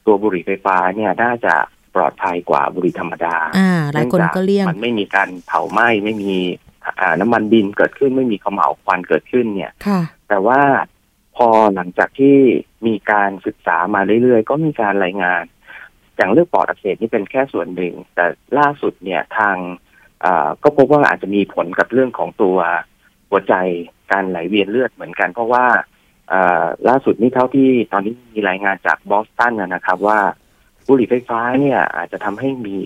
ตัวบุหรี่ไฟฟ้าเนี่ยน่าจะ ปลอดภัยกว่าบุหรี่ธรรมดาอ่าหลายคนก็เลี่ยงมันไม่มีการเผาไหม้ไม่มีอ่าน้ำมันดินเกิดขึ้นไม่มีเขมเหลาวควันเกิดขึ้นเนี่ยค่ะแต่ว่าพอหลังจากที่มีการศึกษามาเรื่อยๆ ก็มีการรายงาน อย่างเรื่องปอดอักเสบนี่เป็นแค่ส่วนหนึ่ง แต่ล่าสุดเนี่ยทางอ่าก็พบว่าอาจจะมีผลกับเรื่องของตัวหัวใจการไหลเวียนเลือดเหมือนกัน เพราะว่าอ่าล่าสุดนี่เท่าที่ตอนนี้มีรายงานจากบอสตันนะนะครับว่า บุหรี่ไฟฟ้าเนี่ยอาจจะทำให้มี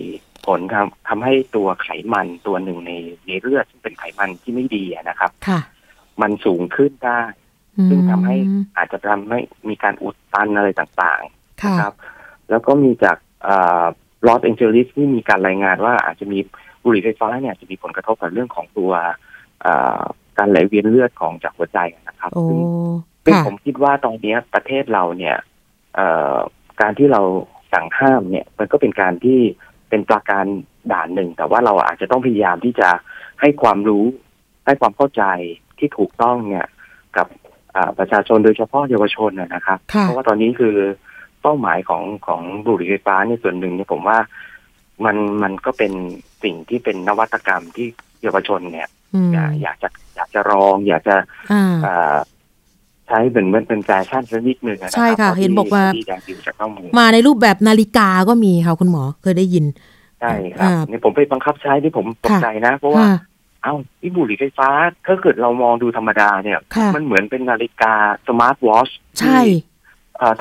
ผลทำทำให้ตัวไขมันตัวหนึ่งในในเลือดซึ่งเป็นไขมันที่ไม่ดีอะนะครับค่ะมันสูงขึ้นได้อืมซึ่งทำให้อาจจะทำให้มีการอุดตันอะไรต่างๆค่ะนะครับ แล้วก็มีจากลอสแองเจลิสที่มีการรายงานว่าอาจจะมีบุหรี่ไฟฟ้าเนี่ยจะมีผลกระทบกับเรื่องของตัวเอ่อการไหลเวียนเลือดของจากหัวใจนะครับโอ้ซึ่ซึ่งค่ะผมคิดว่าตอนเนี้ยประเทศเราเนี่ยเอ่อการที่เรา สั่งห้ามเนี่ย มันก็เป็นการที่เป็นปราการด่านหนึ่ง แต่ว่าเราอาจจะต้องพยายามที่จะให้ความรู้ให้ความเข้าใจที่ถูกต้องเนี่ยกับอ่าประชาชนโดยเฉพาะเยาวชนนะนะครับค่ะเพราะว่าตอนนี้คือเป้าหมายของของบุหรี่ไฟฟ้าในส่วนหนึ่งเนี่ยผมว่ามันมันก็เป็นสิ่งที่เป็นนวัตกรรมที่เยาวชนเนี่ยอืมอยากอยากจะอยากจะลองอยากจะอ่าอ่า ใช้เหมือนเหมือนเป็นแฟชั่นสักนิดหนึ่งอรับใช่ค่ะท่ที่เห็นบอกว่าที่อยากดูจากข้อมูลมาในรูปแบบนาฬิกาก็มีค่ะคุณหมอเคยได้ยิน ใช่ครับอ่าเนี่ยผมไปบังคับใช้ที่ผมตกค่ะใจนะ เพราะว่าค่ะเอ้าที่บุหรี่ไฟฟ้าถ้าเกิดเรามองดูธรรมดาเนี่ยค่ะมันเหมือนเป็นนาฬิกาสมาร์ทวอชใช่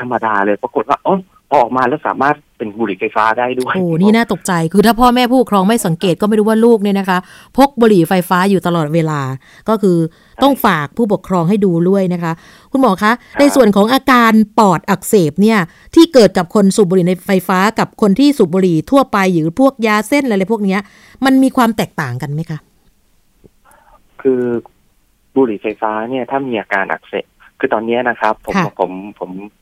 ธรรมดาเลยปรากฏว่าอ๋อพอออกมาแล้วสามารถ เป็นบุหรี่ไฟฟ้าได้ด้วยโอ้นี่น่าตกใจคือถ้าพ่อแม่ผู้ปกครองไม่สังเกตก็ไม่รู้ว่าลูกเนี่ยนะคะ พกบุหรี่ไฟฟ้าอยู่ตลอดเวลา ก็คือต้องฝากผู้ปกครองให้ดูด้วยนะคะ คุณหมอคะ ในส่วนของอาการปอดอักเสบเนี่ยที่เกิดกับคนสูบบุหรี่ในไฟฟ้ากับคนที่สูบบุหรี่ทั่วไปหรือพวกยาเส้นอะไรพวกเนี้ยมันมีความแตกต่างกันไหมคะคือบุหรี่ไฟฟ้าเนี่ยถ้ามีอาการอักเสบคือตอนนี้นะครับ ผมค่ะผมผม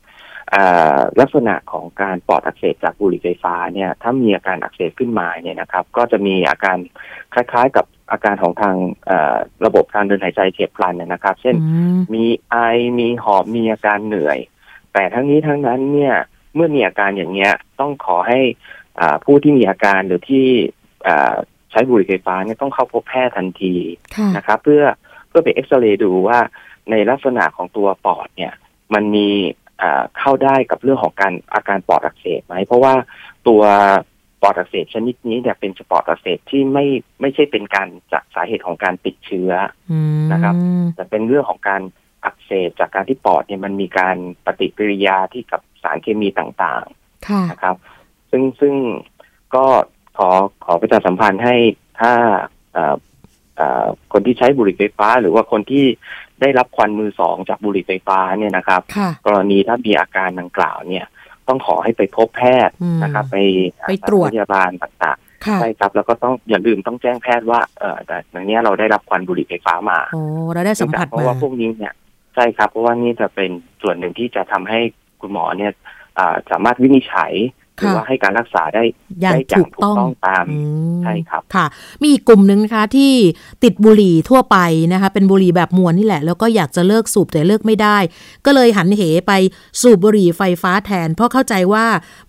อ่า ลักษณะของการปอดอักเสบจากบุหรี่ไฟฟ้าเนี่ยถ้ามีอาการอักเสบขึ้นมาเนี่ยนะครับ ก็จะมีอาการคล้ายๆกับอาการของทางเอ่อระบบการเดินหายใจเฉียบพลันเนยนะครับ เช่นอืมมีไอมีหอบมีอาการเหนื่อย แต่ทั้งนี้ทั้งนั้นเนี่ยเมื่อมีอาการอย่างเงี้ยต้องขอให้อ่าผู้ที่มีอาการหรือที่อ่าใช้บุหรี่ไฟฟ้าเนี่ยต้องเข้าพบแพทย์ทันทีค่ะนะครับ เพื่อเพื่อไปเอ็กซเรย์ดูว่าในลักษณะของตัวปอดเนี่ย มันมีอ่า เข้าได้กับเรื่องของการอาการปอดอักเสบไหมเพราะว่าตัวปอดอักเสบชนิดนี้เนี่ยเป็นปอดอักเสบที่ไม่ไม่ใช่เป็นการจากสาเหตุของการติดเชื้ออืมนะครับ แต่เป็นเรื่องของการอักเสบจากการที่ปอดเนี่ยมันมีการปฏิกิริยาที่กับสารเคมีต่าง ๆ ค่ะนะครับ ซึ่งซึ่งก็ขอขอประชาสัมพันธ์ให้ถ้าเอ่อเอ่อ คนที่ใช้บุหรี่ไฟฟ้า หรือว่าคนที่ได้รับควันมือสองจากบุหรี่ไฟฟ้าเนี่ยนะครับค่ะกรณีถ้ามีอาการดังกล่าวเนี่ย ต้องขอให้ไปพบแพทย์อืมนะครับ ไปไปตรวจสถานพยาบาลต่าง ๆ ค่ะใช่ครับแล้วก็ต้องอย่าลืมต้องแจ้งแพทย์ว่าเออแต่อย่างเนี้ยเราได้รับควันบุหรี่ไฟฟ้ามาโอ้เราได้สัมผัสเพราะมาว่าพวกนี้เนี่ยใช่ครับเพราะว่านี่จะเป็นส่วนหนึ่งที่จะทำให้คุณหมอเนี่ยอ่าสามารถวินิจฉัย หรือว่าให้การรักษาได้อย่างได้ถูกต้องตามอืมใช่ครับค่ะ มีอีกกลุ่มหนึ่งนะคะที่ติดบุหรี่ทั่วไปนะคะ เป็นบุหรี่แบบมวนนี่แหละ แล้วก็อยากจะเลิกสูบแต่เลิกไม่ได้ ก็เลยหันเหไปสูบบุหรี่ไฟฟ้าแทน เพราะเข้าใจว่า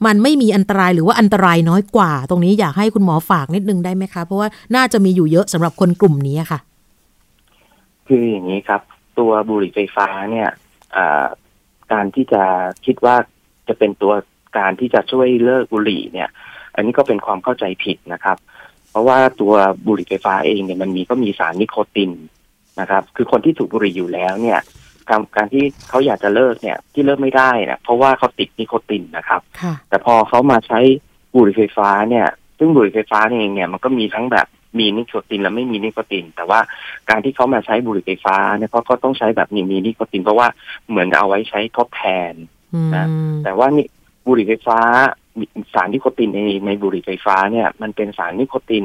มันไม่มีอันตรายหรือว่าอันตรายน้อยกว่า ตรงนี้อยากให้คุณหมอฝากนิดนึงได้ไหมคะ เพราะว่าน่าจะมีอยู่เยอะสำหรับคนกลุ่มนี้ค่ะ คืออย่างนี้ครับ ตัวบุหรี่ไฟฟ้าเนี่ยอ่าการที่จะคิดว่าจะเป็นตัว การที่จะช่วยเลิกบุหรี่เนี่ย อันนี้ก็เป็นความเข้าใจผิดนะครับ เพราะว่าตัวบุหรี่ไฟฟ้าเองเนี่ยมันมีก็มีสารนิโคตินนะครับ คือคนที่สูบบุหรี่อยู่แล้วเนี่ยการการที่เขาอยากจะเลิกเนี่ยที่เลิกไม่ได้เนี่ยเพราะว่าเขาติดนิโคตินนะครับค่ะแต่พอเขามาใช้บุหรี่ไฟฟ้าเนี่ย ซึ่งบุหรี่ไฟฟ้าเองเนี่ยมันก็มีทั้งแบบมีนิโคตินและไม่มีนิโคติน แต่ว่าการที่เขามาใช้บุหรี่ไฟฟ้าเนี่ยเขาก็ต้องใช้แบบมีมีนิโคตินเพราะว่าเหมือนเอาไว้ใช้ทดแทนอืมนะแต่ว่านี่ บุหรี่ไฟฟ้ามีสารนิโคตินในในบุหรี่ไฟฟ้าเนี่ย มันเป็นสารนิโคติน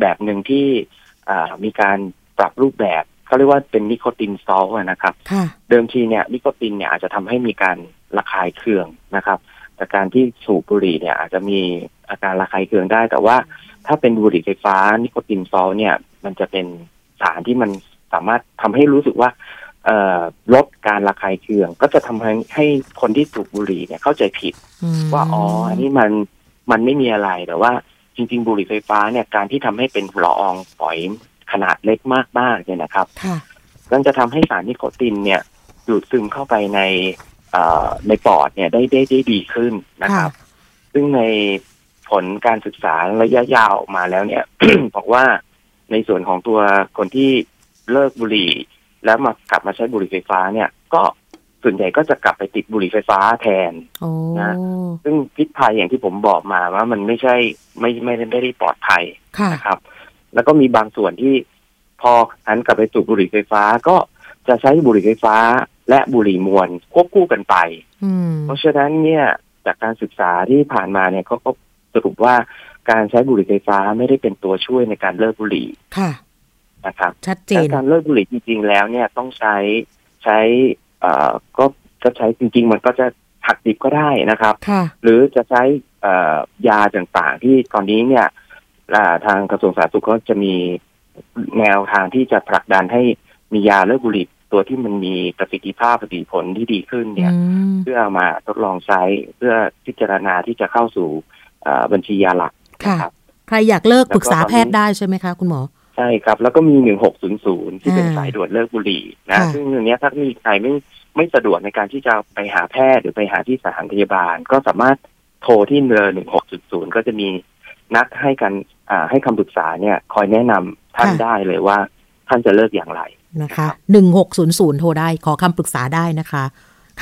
แบบหนึ่งที่อ่ามีการปรับรูปแบบเขาเรียกว่าเป็น nicotine salt นะครับค่ะเดิมทีเนี่ยนิโคตินเนี่ยอาจจะทำให้มีการระคายเคืองนะครับแต่การที่สูบบุหรี่เนี่ยอาจจะมีอาการระคายเคืองได้ แต่ว่าถ้าเป็นบุหรี่ไฟฟ้านิโคตินซอลต์เนี่ย มันจะเป็นสารที่มันสามารถทำให้รู้สึกว่าเอ่อ ลดการระคายเคือง ก็จะทำให้ให้คนที่สูบบุหรี่เนี่ยเข้าใจผิดอืมว่าอ๋ออันนี้มันมันไม่มีอะไรแต่ว่าจริง ๆ บุหรี่ไฟฟ้าเนี่ยการที่ทำให้เป็นละอองฝอยขนาดเล็กมากๆเนี่ยนะครับค่ะมันจะทำให้สารนิโคตินเนี่ยดูดซึมเข้าไปในเอ่อในปอดเนี่ยได้ได้ได้ดีขึ้นนะครับ ซึ่งในผลการศึกษาระยะยาวออกมาแล้วเนี่ยบอกว่าในส่วนของตัวคนที่เลิกบุหรี่ แล้วมากลับมาใช้บุหรี่ไฟฟ้าเนี่ย ก็ส่วนใหญ่ก็จะกลับไปติดบุหรี่ไฟฟ้าแทนโอ้นะซึ่งพิษภัยอย่างที่ผมบอกมาว่ามันไม่ใช่ไม่ไม่ได้ไม่ได้ปลอดภัยค่ะนะครับ แล้วก็มีบางส่วนที่พอหันกลับไปสูบบุหรี่ไฟฟ้าก็จะใช้บุหรี่ไฟฟ้าและบุหรี่มวลควบคู่กันไปอืมเพราะฉะนั้นเนี่ยจากการศึกษาที่ผ่านมาเนี่ยเขาก็สรุปว่าการใช้บุหรี่ไฟฟ้าไม่ได้เป็นตัวช่วยในการเลิกบุหรี่ค่ะ นะครับชัดเจและนการเลิกบุหรี่จริง ๆ แล้วเนี่ยต้องใช้ใช้เอ่อก็จะใช้จริง ๆ มันก็จะหักดิบก็ได้นะครับค่ะหรือจะใช้เอ่อยาต่างๆ ที่ตอนนี้เนี่ยอ่าทางกระทรวงสาธารณสุขก็จะมีแนวทางที่จะผลักดันให้มียาเลิกบุหรี่ตัวที่มันมีประสิทธิภาพประสิทธิผลที่ดีขึ้นเนี่ยอืมเพื่อเอามาทดลองใช้เพื่อพิจารณาที่จะเข้าสู่เอ่อบัญชียาหลักค่ะนะครับใครอยากเลิกแล้วก็ปรึกษาตอนนี้แพทย์ได้ใช่ไหมคะ คุณหมอ ใช่ครับ แล้วก็มีหนึ่งหกศูนย์ศูนย์ที่เป็นอ่าสายด่วนเลิกบุหรี่นะค่ะซึ่งอันเนี้ยถ้ามีใครไม่ไม่สะดวกในการที่จะไปหาแพทย์หรือไปหาที่สถานพยาบาล ก็สามารถโทรที่เบอร์หนึ่งหกศูนย์ก็จะมีนักให้กันอ่าให้คำปรึกษาเนี่ย คอยแนะนำท่านได้เลยว่าท่านจะเลิกอย่างไรนะคะหนึ่งหกศูนย์ศูนย์โทรได้ขอคำปรึกษาได้นะคะ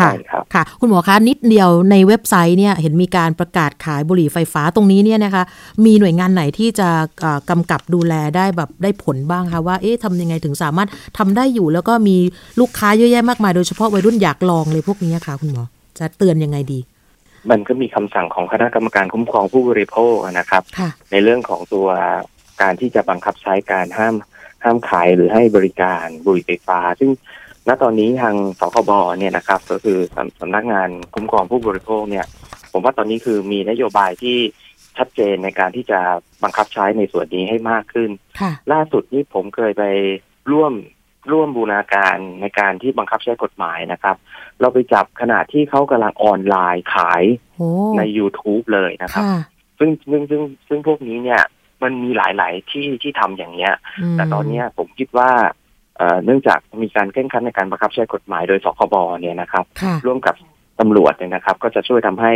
ค่ะใช่ครับค่ะ คุณหมอคะนิดเดียวในเว็บไซต์เนี่ยเห็นมีการประกาศขายบุหรี่ไฟฟ้าตรงนี้เนี่ยนะคะ มีหน่วยงานไหนที่จะเอ่อกำกับดูแลได้แบบได้ผลบ้างคะว่าเอ๊ะทำยังไงถึงสามารถทำได้อยู่ แล้วก็มีลูกค้าเยอะแยะมากมายโดยเฉพาะวัยรุ่นอยากลองเลยพวกนี้ค่ะคุณหมอจะเตือนยังไงดี มันก็มีคำสั่งของคณะกรรมการคุ้มครองผู้บริโภคนะครับค่ะในเรื่องของตัวการที่จะบังคับใช้การห้ามห้ามขายหรือให้บริการบุหรี่ไฟฟ้า ซึ่ง ณตอนนี้ทางสคบเนี่ยนะครับ ก็คือสำสำนักงานคุ้มครองผู้บริโภคเนี่ย ผมว่าตอนนี้คือมีนโยบายที่ชัดเจนในการที่จะบังคับใช้ในส่วนนี้ให้มากขึ้นค่ะล่าสุดนี่ผมเคยไปร่วมร่วมบูรณาการในการที่บังคับใช้กฎหมายนะครับ เราไปจับขณะที่เขากำลังออนไลน์ขายโอ้ใน YouTube เลยนะครับค่ะซึ่งซึ่งซึ่งซึ่งพวกนี้เนี่ยมันมีหลาย ๆ ที่ที่ทำอย่างเนี้ยมแต่ตอนเนี้ยผมคิดว่า เอ่อเนื่องจากมีการเคร่งครัดในการบังคับใช้กฎหมายโดยสคบเนี่ยนะครับค่ะร่วมกับตำรวจเนี่ยนะครับ ก็จะช่วยทำให้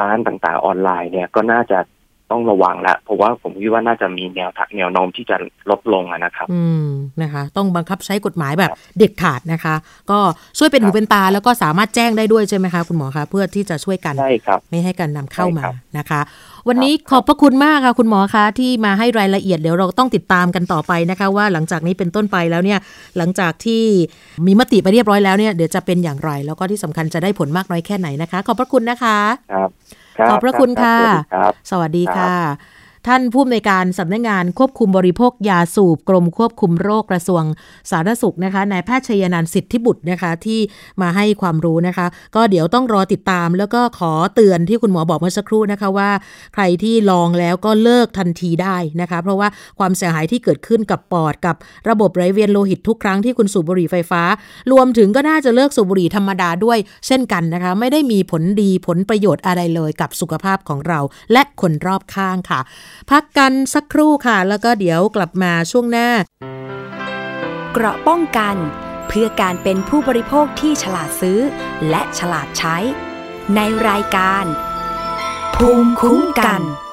ร้านต่างๆออนไลน์เนี่ยก็น่าจะต้องระวังละเพราะว่าผมคิดว่าน่าจะมีแนวทางแนวโน้มที่จะลดลงอะนะครับ อืมนะคะ ต้องบังคับใช้กฎหมายแบบเด็ดขาดนะคะ ก็ช่วยเป็นหูเป็นตาแล้วก็สามารถแจ้งได้ด้วยใช่ไหมคะคุณหมอคะเพื่อที่จะช่วยกันใช่ครับไม่ให้การนำเข้าใช่มาครับนะคะ วันนี้ขอบพระคุณมากค่ะคุณหมอคะที่มาให้รายละเอียดเดี๋ยวเราต้องติดตามกันต่อไปนะคะ ว่าหลังจากนี้เป็นต้นไปแล้วเนี่ยหลังจากที่มีมติไปเรียบร้อยแล้วเนี่ยเดี๋ยวจะเป็นอย่างไร แล้วก็ที่สำคัญจะได้ผลมากน้อยแค่ไหนนะคะ ขอบพระคุณนะคะ ครับขอบพระคุณค่ะรับสวัสดีครับสวัสดีค่ะ ท่านผู้อำนวยการสำนักงานควบคุมบริโภคยาสูบกรมควบคุมโรคกระทรวงสาธารณสุขนะคะนายแพทย์ชยนันสิทธิบุตรนะคะที่มาให้ความรู้นะคะ ก็เดี๋ยวต้องรอติดตาม แล้วก็ขอเตือนที่คุณหมอบอกเมื่อสักครู่นะคะว่า ใครที่ลองแล้วก็เลิกทันทีได้นะคะ เพราะว่าความเสียหายที่เกิดขึ้นกับปอดกับระบบไหลเวียนโลหิตทุกครั้งที่คุณสูบบุหรี่ไฟฟ้า รวมถึงก็น่าจะเลิกสูบบุหรี่ธรรมดาด้วย เช่นกันนะคะ ไม่ได้มีผลดีผลประโยชน์อะไรเลยกับสุขภาพของเรา และคนรอบข้างค่ะพักกันสักครู่ค่ะ แล้วก็เดี๋ยวกลับมาช่วงหน้า เกราะป้องกันเพื่อการเป็นผู้บริโภคที่ฉลาดซื้อ และฉลาดใช้ ในรายการ ภูมิคุ้มกันน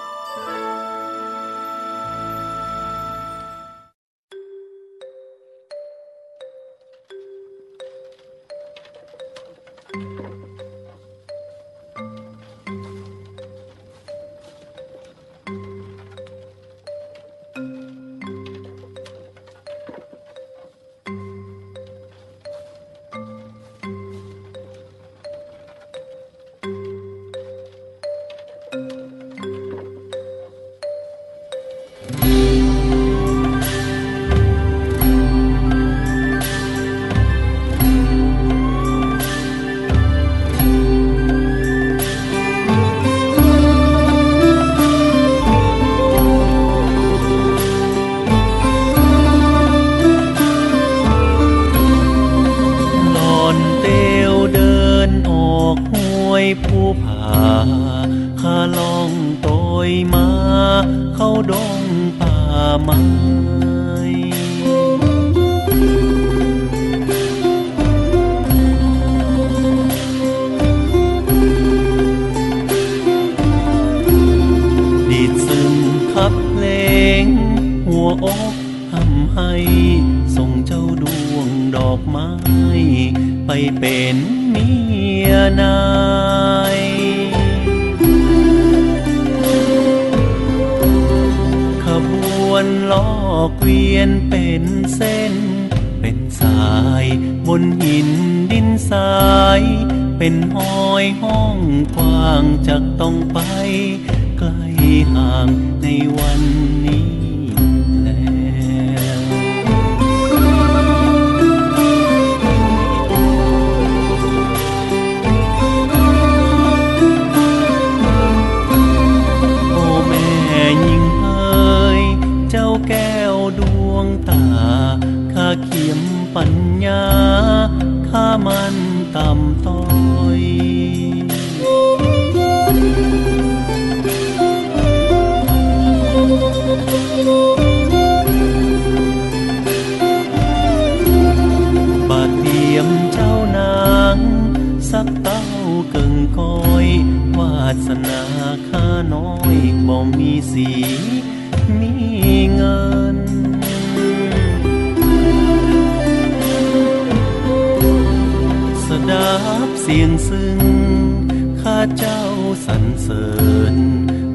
เป็นห้อยห้องกว้างจากต้องไปไกลห่างในวันนี้แล้วโอแมยิ่งเอ๋ยเจ้าแก้วดวงตาข้าเขียมปัญญาข้ามัน ต่ำต้อยบาดเดียมเจ้านาง นาบเสียงซึ่งข้าเจ้าสรรเสริญ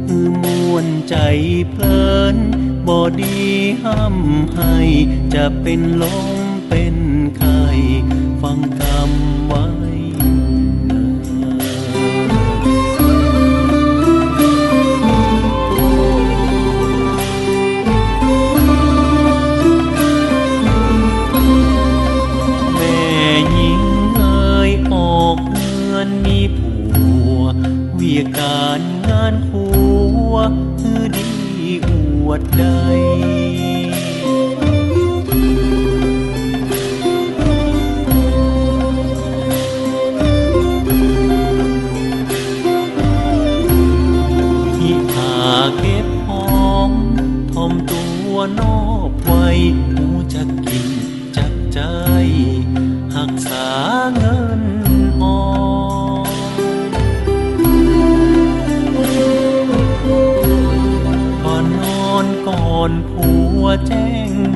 มือมวนใจเพลินบอดีห้ำให้จะเป็นลม ที่หาเก็บหอมทอมตัวนอบไว้หูจะกินจักใจหักษาเงิน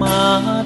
จ้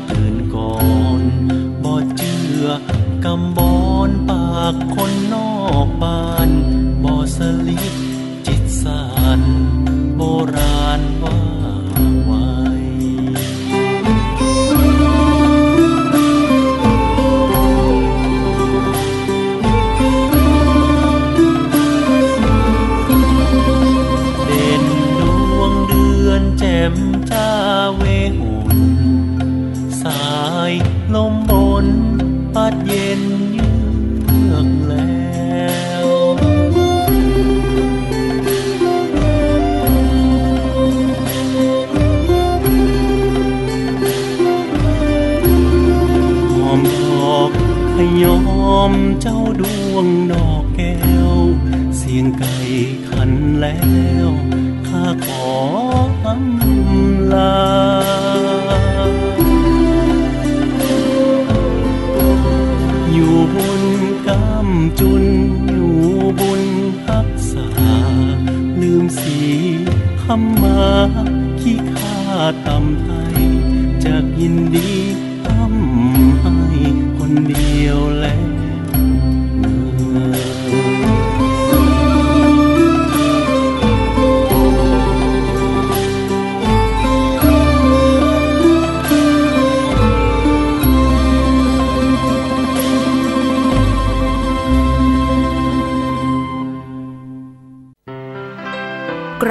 เจ้าดวงดอกแก้ว เสียงไก่ขันแล้วข้าขออำลาอยู่บนกำจุนอยู่บนพักษา ลืมสีคำมาขี้ข้าตำไทยจากยินดี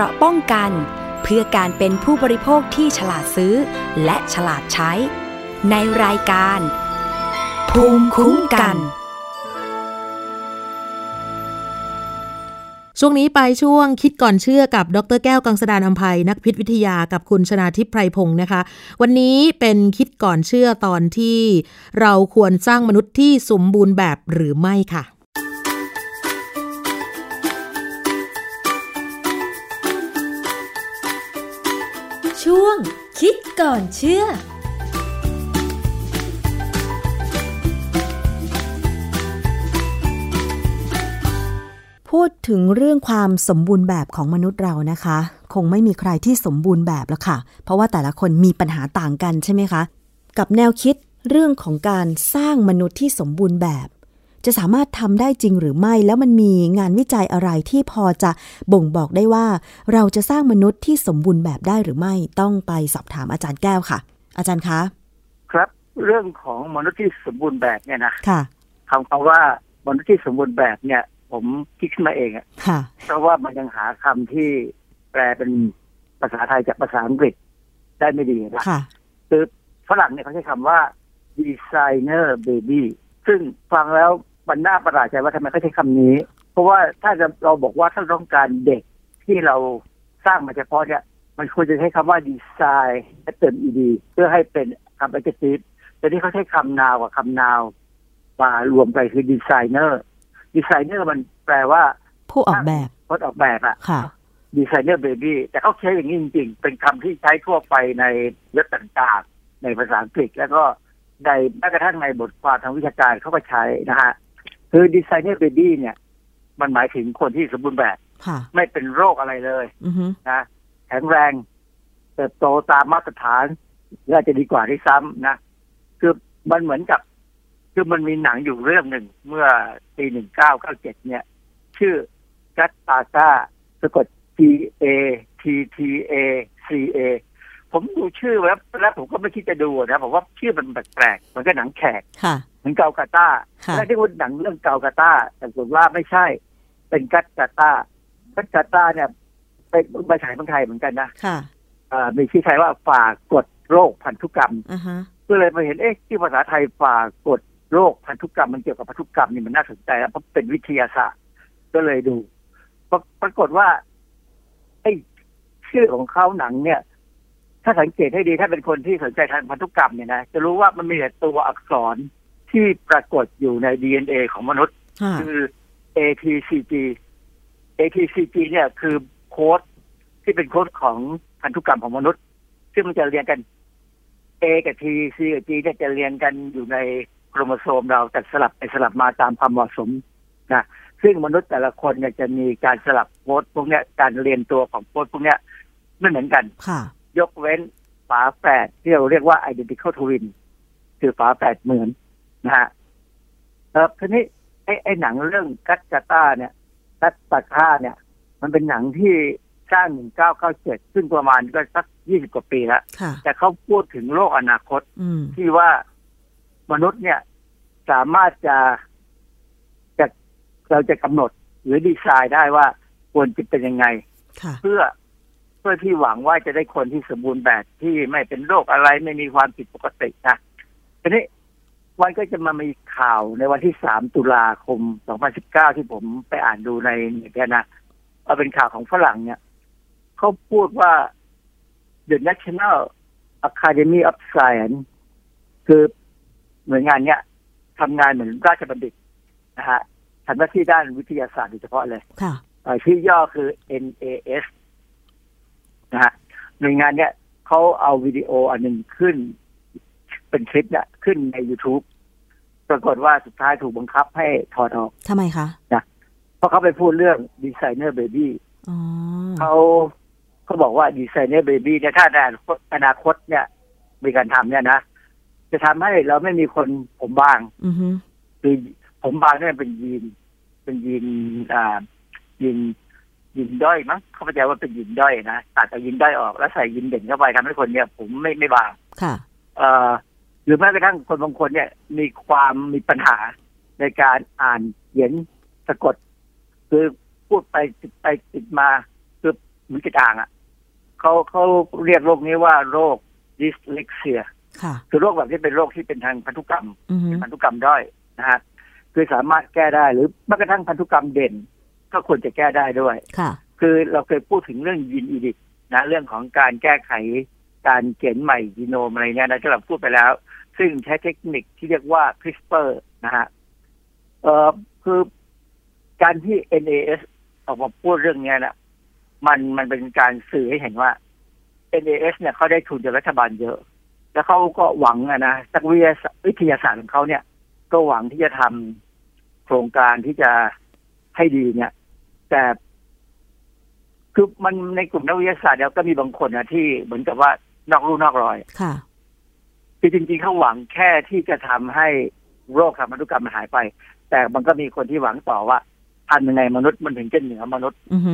ราะป้องกัน เพื่อการเป็นผู้บริโภคที่ฉลาดซื้อ และฉลาดใช้ ในรายการ ภูมิคุ้มกัน ช่วงนี้ไปช่วงคิดก่อนเชื่อกับดรแก้วกังสดานอัมภัยนักพิษวิทยากับคุณชนาทิพไพรพงศ์นะคะ วันนี้เป็นคิดก่อนเชื่อตอนที่ เราควรสร้างมนุษย์ที่สมบูรณ์แบบหรือไม่ค่ะ คิดก่อนเชื่อพูดถึงเรื่องความสมบูรณ์แบบของมนุษย์เรานะคะ คงไม่มีใครที่สมบูรณ์แบบแล้วค่ะ เพราะว่าแต่ละคนมีปัญหาต่างกันใช่ไหมคะ กับแนวคิดเรื่องของการสร้างมนุษย์ที่สมบูรณ์แบบ จะสามารถทำได้จริงหรือไม่ แล้วมันมีงานวิจัยอะไรที่พอจะบ่งบอกได้ว่า เราจะสร้างมนุษย์ที่สมบูรณ์แบบได้หรือไม่ต้องไปสอบถามอาจารย์แก้วค่ะ อาจารย์คะ ครับเรื่องของมนุษย์ที่สมบูรณ์แบบเนี่ยนะค่ะคำคำว่ามนุษย์ที่สมบูรณ์แบบเนี่ย ผมคิดขึ้นมาเองอะค่ะเพราะว่ามันยังหาคำที่แปลเป็นภาษาไทยจากภาษาอังกฤษได้ไม่ดีนะค่ะคือฝรั่งเนี่ยเขาใช้คำว่า designer baby ซึ่งฟังแล้ว มันน่าประหลาดใจว่าทำไมเขาใช้คำนี้ เพราะว่าถ้าเราบอกว่าถ้าต้องการเด็กที่เราสร้างมาเฉพาะเนี่ยมันควรจะใช้คำว่าดีไซน์และเติม ed เพื่อให้เป็นคำ adjective แต่ที่เขาใช้คำ noun กับคำ noun มารวมไปคือ designer designer มันแปลว่า ผู้ออกแบบผู้ออกแบบอะค่ะ designer baby แต่เขาใช้อย่างนี้จริง ๆ เป็นคำที่ใช้ทั่วไปในยศต่างๆ ในภาษาอังกฤษแล้วก็ในแม้กระทั่งในบทความทางวิชาการเขาก็ใช้นะฮะ คือดีไซเนอร์เบบี้เนี่ย มันหมายถึงคนที่สมบูรณ์แบบไม่เป็นโรคอะไรเลยนะแข็งแรงเติบโตตามมาตรฐานและจะดีกว่าที่ซ้ำนะคือมันเหมือนกับ คือมันมีหนังอยู่เรื่องหนึ่งเมื่อปีหนึ่งเก้าเก้าเจ็ดเนี่ย ชื่อกัตตาก้าสะกด G A T T A C A ผมดูชื่อแล้วแล้วผมก็ไม่คิดจะดูนะผมว่าชื่อมันแปลกๆเหมือนกับหนังแขกค่ะ เหมือนเกากาตาค่ะแล้วที่พูดหนังเรื่องเกากาตาแต่ผมว่าไม่ใช่ เป็นกัตกาตากัตกาตาเนี่ยเป็นมาฉายเมืองไทยเหมือนกันนะค่ะอ่ามีชื่อไทยว่าฝ่ากฎโรคพันธุกรรมอ่าฮะก็เลยมาเห็นเอ๊ะที่ภาษาไทยฝ่ากฎโรคพันธุกรรมมันเกี่ยวกับพันธุกรรมนี่มันน่าสนใจแล้วเพราะเป็นวิทยาศาสตร์ก็เลยดูปรปรากฏว่าไอ้ชื่อของเขาหนังเนี่ย ถ้าสังเกตให้ดีถ้าเป็นคนที่สนใจทางพันธุกรรมเนี่ยนะจะรู้ว่ามันมีแต่ตัวอักษร ที่ปรากฏอยู่ใน DNA ของมนุษย์ค่ะคือ ATCG ATCG เนี่ยคือโค้ดที่เป็นโค้ดของพันธุกรรมของมนุษย์ ซึ่งมันจะเรียงกัน A กับ T C กับ G เนี่ยจะเรียงกันอยู่ในโครโมโซมเราแต่สลับไปสลับมาตามความเหมาะสมนะซึ่งมนุษย์แต่ละคนเนี่ยจะมีการสลับโค้ดพวกเนี้ยการเรียนตัวของโค้ดพวกเนี้ยไม่เหมือนกันค่ะยกเว้นฝาแฝดที่เราเรียกว่า identical twin คือฝาแฝดเหมือน นะฮะเออทีนี้ไอ้ไอ้หนังเรื่องกัตกาตาเนี่ยกัตตาค่าเนี่ย มันเป็นหนังที่สร้าง1997ซึ่งประมาณก็สัก20กว่าปีแล้วค่ะแต่เขาพูดถึงโลกอนาคตอืมที่ว่ามนุษย์เนี่ย สามารถจะจะเราจะกำหนดหรือดีไซน์ได้ว่าควรจะเป็นยังไงค่ะเพื่อเพื่อที่หวังว่าจะได้คนที่สมบูรณ์แบบที่ไม่เป็นโรคอะไรไม่มีความผิดปกตินะทีนี้ วันก็จะมามีข่าวในวันที่สามตุลาคม2019ที่ผมไปอ่านดูในเน็ตเนี่ยนะเอาเป็นข่าวของฝรั่งเนี่ยเขาพูดว่า The National Academy of Science คือหน่วยงานเนี้ยทำงานเหมือนราชบัณฑิตนะฮะทำหน้าที่ด้านวิทยาศาสตร์โดยเฉพาะเลยค่ะเอ่อชื่อย่อคือ NAS นะฮะหน่วยงานเนี้ยเขาเอาวิดีโออันหนึ่งขึ้น เป็นคลิปเนี่ยขึ้นใน YouTube ปรากฏว่าสุดท้ายถูกบังคับให้ถอดออกทำไมคะเพราะเขาไปพูดเรื่องdesigner baby อ๋อเขาเขาบอกว่า designer baby เนี่ยถ้าในอนาคตอนาคตเนี่ย มีการทำเนี่ยนะ จะทำให้เราไม่มีคนผมบางอือฮึคือผมบางเนี่ยเป็นยีน เป็นยีนอ่ายีนยีนด้อยมั้งเขาเข้าใจว่าเป็นยีนด้อยนะตัดเอายีนด้อยออกแล้วใส่ยีนเด่นเข้าไปทำให้คนเนี่ย ผมไม่ไม่บางค่ะ เอ่อ หรือแม้กระทั่งคนบางคนเนี่ย มีความมีปัญหาในการอ่านเขียนสะกด คือพูดไปติดไปติดมาคือเหมือนกระจางอะเขาเขาเรียกโรคนี้ว่าโรคดิสเลกเซียค่ะคือโรคแบบนี้เป็นโรคที่เป็นทางพันธุกรรมอือฮึเป็นพันธุกรรมด้อยนะฮะคือสามารถแก้ได้หรือแม้กระทั่งพันธุกรรมเด่น ก็ควรจะแก้ได้ด้วยค่ะ คือเราเคยพูดถึงเรื่องยีนอีดิทนะเรื่องของการแก้ไขการเขียนใหม่ยีโนมอะไรเนี่ยนะที่เราพูดไปแล้ว ซึ่งใช้เทคนิคที่เรียกว่า CRISPR นะฮะเอ่อคือการที่ NAS ออกมาพูดเรื่องเนี้ยนะมันมันเป็นการสื่อให้เห็นว่า NAS เนี่ยเขาได้ทุนจากรัฐบาลเยอะ แล้วเขาก็หวังนะ นักวิทยาศาสตร์ของเขาเนี่ย ก็หวังที่จะทำโครงการที่จะให้ดีเนี่ย แต่คือมันในกลุ่มนักวิทยาศาสตร์เนี่ยก็มีบางคนนะที่เหมือนกับว่านอกรูนอกรอย ค่ะ คือจริงๆเขาหวังแค่ที่จะทำให้โรคทางพันธุกรรมมันหายไป แต่มันก็มีคนที่หวังต่อว่าทำยังไงมนุษย์มันถึงจะเหนือมนุษย์อือฮึ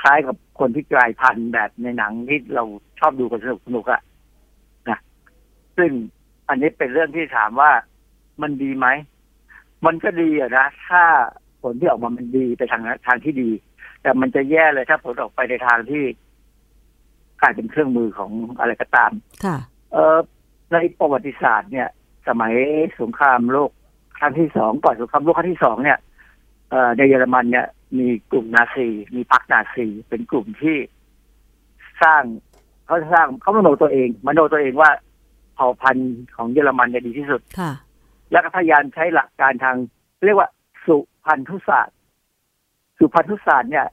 คล้ายกับคนที่กลายพันธุ์แบบในหนังที่เราชอบดูกันสนุกสนุกๆอะนะซึ่งอันนี้เป็นเรื่องที่ถามว่ามันดีไหม มันก็ดีอะนะถ้าผลที่ออกมามันดีไปทางทางที่ดี แต่มันจะแย่เลยถ้าผลออกไปในทางที่กลายเป็นเครื่องมือของอะไรก็ตาม ค่ะ เอ่อในประวัติศาสตร์เนี่ย สมัยสงครามโลกครั้งที่สองก่อนสงครามโลกครั้งที่สองเนี่ยเอ่อในเยอรมันเนี่ย มีกลุ่มนาซี มีพรรคนาซี เป็นกลุ่มที่สร้างเขาสร้างเขามโนตัวเองมโนตัวเองว่าเผ่าพันธุ์ของเยอรมันเนี่ยดีที่สุดค่ะ แล้วก็พยายามใช้หลักการทาง เรียกว่าสุพันธุศาสตร์ สุพันธุศาสตร์เนี่ย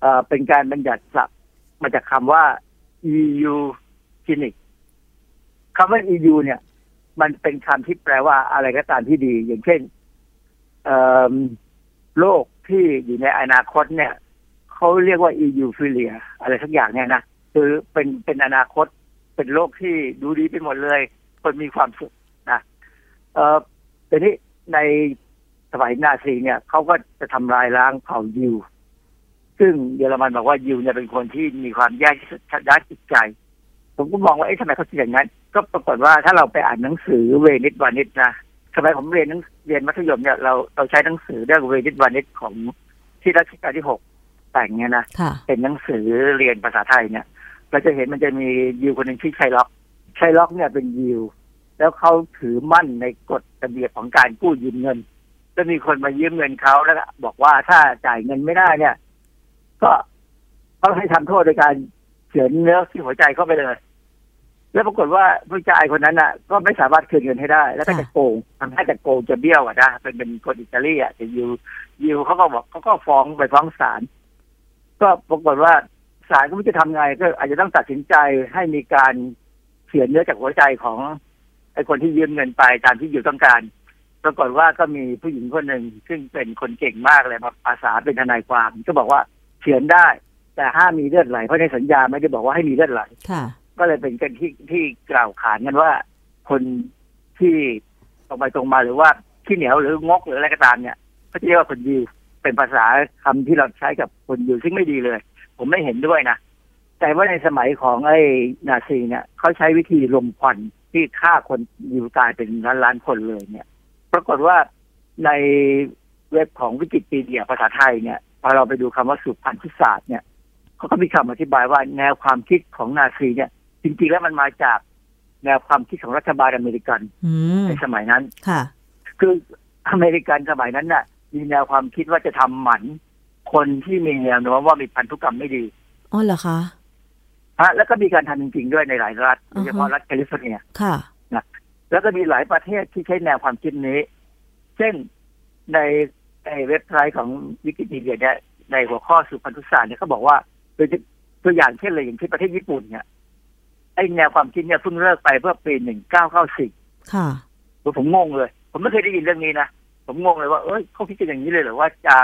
เอ่อเป็นการบัญญัติศัพท์มาจากคำว่า EU genic คำว่า EU เนี่ย มันเป็นคำที่แปลว่าอะไรก็ตามที่ดี อย่างเช่นโลกที่อยู่ในอนาคตเนี่ยเขาเรียกว่า EU filia อะไรสักอย่างเนี่ยนะคือเป็นเป็นอนาคต เป็นโลกที่ดูดีไปหมดเลยคนมีความสุขนะเออแต่นี้ในสมัยนาซีเนี่ยเขาก็จะทำลายล้างเผ่ายิว ซึ่งเยอรมันบอกว่ายิวเนี่ยเป็นคนที่มีความแย่ด้านจิตใจ ผมก็มองว่าเอ๊ะทำไมเขาคิดอย่างนั้น ก็ปรากฏว่าถ้าเราไปอ่านหนังสือเวนิสวานิสนะสมัยผมเรียนหนังเรียนมัธยมเนี่ยเราเราใช้หนังสือเรื่องเวนิสวานิสของที่รัชกาลที่หกแต่งเนี่ยนะค่ะเป็นหนังสือเรียนภาษาไทยเนี่ยเราจะเห็นมันจะมียิวคนหนึ่งชื่อชัยล็อกชัยล็อกเนี่ยเป็นยิวแล้วเขาถือมั่นในกฎระเบียบของการกู้ยืมเงินแล้วมีคนมายืมเงินเขาแล้วก็บอกว่าถ้าจ่ายเงินไม่ได้เนี่ย ก็เขาให้ทำโทษโดยการเฉือนเนื้อที่หัวใจเข้าไปเลย แล้วปรากฏว่าผู้ชายคนนั้นน่ะ ก็ไม่สามารถคืนเงินให้ได้ แล้วก็ค่ะจะโกงทำให้จะโกงจะเบี้ยวอะนะเป็นเป็นคนอิตาลีอะจะยิวยิวเขาก็บอกเขาก็ฟ้องไปฟ้องศาลก็ปรากฏว่าศาลก็ไม่รู้จะทำไง ก็อาจจะต้องตัดสินใจให้มีการเฉือนเนื้อจากหัวใจของไอ้คนที่ยืมเงินไปตามที่อยู่ต้องการ ปรากฏว่าก็มีผู้หญิงคนหนึ่งซึ่งเป็นคนเก่งมากเลยมาอาสาเป็นทนายความ ก็บอกว่าเฉือนได้ แต่ห้ามมีเลือดไหลเพราะในสัญญาไม่ได้บอกว่าให้มีเลือดไหลค่ะ ก็เลยเป็นกันที่ที่กล่าวขานกันว่า คนที่ตรงไปตรงมาหรือว่าที่เหนียวหรืองกหรืออะไรก็ตามเนี่ยเขาจะเรียกว่าคนยิวเป็นภาษาคำที่เราใช้กับคนยิวซึ่งไม่ดีเลย ผมไม่เห็นด้วยนะแต่ว่าในสมัยของไอ้นาซีเนี่ยเขาใช้วิธีลมควันที่ฆ่าคนยิวตายเป็นล้านล้านๆคนเลยเนี่ยปรากฏว่าในเว็บของวิกิพีเดียภาษาไทยเนี่ยพอเราไปดูคำว่าสุพันธุศาสตร์เนี่ยเขาก็มีคำอธิบายว่าแนวความคิดของนาซีเนี่ย จริงๆแล้วมันมาจากแนวความคิดของรัฐบาลอเมริกันอืมในสมัยนั้นค่ะ คืออเมริกันสมัยนั้นน่ะ มีแนวความคิดว่าจะทำหมัน คนที่มีแนวโน้มว่ามีพันธุกรรมไม่ดีอ๋อเหรอคะฮะแล้วก็มีการทำจริง ๆ ด้วยในหลายรัฐอือฮึยเฉพาะรัฐแคลิฟอร์เนียค่ะแล้วก็มีหลายประเทศที่ใช้แนวความคิดนี้ เช่นในในเว็บไซต์ของวิกิพีเดียเนี่ยในหัวข้อสุพันธุศาสตร์เนี่ยเขาบอกว่าโดยตัวอย่างเช่นเลยอย่างเช่นประเทศญี่ปุ่นเนี่ย ไอแนวความคิดเนี่ยเพิ่งเลิกไปเมื่อปีหนึ่งเก้าเก้าสิบค่ะผมงงเลย ผมไม่เคยได้ยินเรื่องนี้นะผมงงเลยว่าเอ้ยเขาคิดกันอย่างนี้เลยเหรือว่าจะ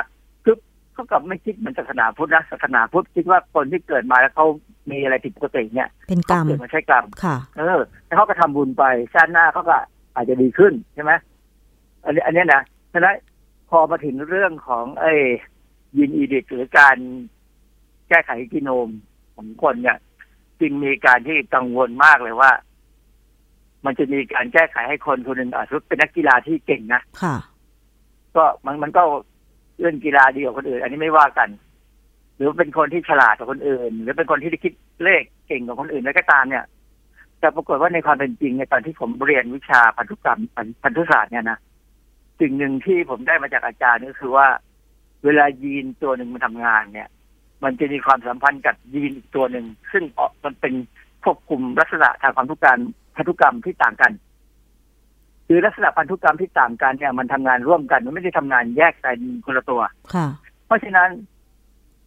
คือเขากลับไม่คิดเหมือนศาสนาพุทธนะศาสนาพุทธคิดว่าคนที่เกิดมาแล้วเขามีอะไรผิดปกติเนี่ย เป็นกรรมเขาเกิดมาใช้กรรมค่ะ เออแล้วเขาก็ทำบุญไปชาติหน้าเขาก็อาจจะดีขึ้นใช่ไหมอันนี้อันนี้นะฉะนั้นพอมาถึงเรื่องของไอ้ยินอีดิกหรือการแก้ไขกิโนมของคนเนี่ย จึงมีการที่กังวลมากเลยว่า มันจะมีการแก้ไขให้คนคนหนึ่งอาจจะเป็นนักกีฬาที่เก่งนะค่ะ ก็มันมันก็เล่นกีฬาดีกว่าคนอื่น อันนี้ไม่ว่ากัน หรือเป็นคนที่ฉลาดกว่าคนอื่น หรือเป็นคนที่คิดเลขเก่งกว่าคนอื่นแล้วก็ตามเนี่ยแต่ปรากฏว่าในความเป็นจริงในตอนที่ผมเรียนวิชาพันธุกรรมพันพันธุศาสตร์เนี่ยนะสิ่งหนึ่งที่ผมได้มาจากอาจารย์ก็คือว่า เวลายีนตัวหนึ่งมันทำงานเนี่ย มันจะมีความสัมพันธ์กับยีนอีกตัวหนึ่ง ซึ่งออกมันเป็นควบคุมลักษณะทางพันธุกรรมพันธุกรรมที่ต่างกันคือลักษณะพันธุกรรมที่ต่างกันเนี่ย มันทำงานร่วมกันมันไม่ได้ทำงานแยกกันคนละตัวค่ะ เพราะฉะนั้น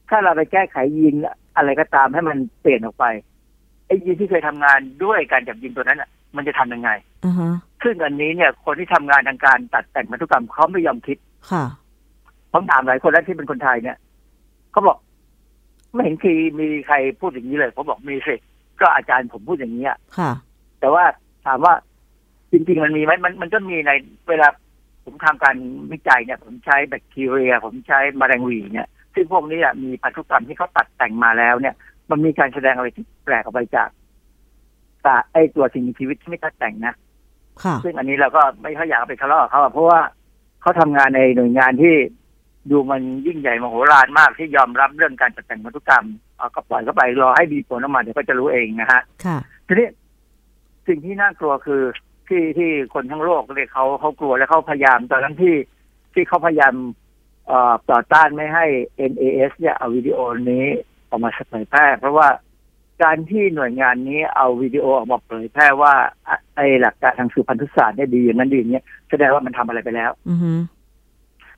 ถ้าเราไปแก้ไขยีนอะไรก็ตามให้มันเปลี่ยนออกไปไอ้ยีนที่เคยทำงานด้วยการจับยีนตัวนั้นอะ มันจะทำยังไงอือฮะซึ่งอันนี้เนี่ย คนที่ทำงานทางการตัดแต่งพันธุกรรมเขาไม่ยอมคิด ค่ะผมถามหลายคนแล้วที่เป็นคนไทยเนี่ยเขาบอก ไม่เห็นคีมีใครพูดอย่างนี้เลยผมบอกมีสิก็อาจารย์ผมพูดอย่างนี้อะค่ะ แต่ว่าถามว่าจริงๆมันมีไหมมันมันก็มีในเวลาผมทำการวิจัยเนี่ย ผมใช้แบคทีเรีย ผมใช้แมลงหวีเนี่ย ซึ่งพวกนี้อะมีพันธุกรรมที่เขาตัดแต่งมาแล้วเนี่ย มันมีการแสดงอะไรที่แปลกออกไปจากตาไอตัวสิ่งมีชีวิตที่ไม่ตัดแต่งนะค่ะซึ่งอันนี้เราก็ไม่ค่อยอยากเอาไปทะเลาะกับเขาอะเพราะว่าเขาทำงานในหน่วยงานที่ ดูมันยิ่งใหญ่มโหฬารมากที่ยอมรับเรื่องการจัดแต่งพันธุกรรมเอาก็ปล่อยเข้าไปรอให้มีผลออกมาเดี๋ยวก็จะรู้เองนะฮะค่ะทีนี้สิ่งที่น่ากลัวคือที่ที่คนทั้งโลกเนี่ยเขาเขากลัวและเขาพยายามตอนนั้นที่ที่เขาพยายามเอ่อต่อต้านไม่ให้ NAS เนี่ยเอาวิดีโอนี้ออกมาเผยแพร่ เพราะว่าการที่หน่วยงานนี้เอาวิดีโอออกมาเผยแพร่ว่าอะไอหลักการทางสืบพันธุศาสตร์เนี่ยดีอย่างนั้นดีอย่างเนี้ยแสดงว่ามันทำอะไรไปแล้ว อือฮึ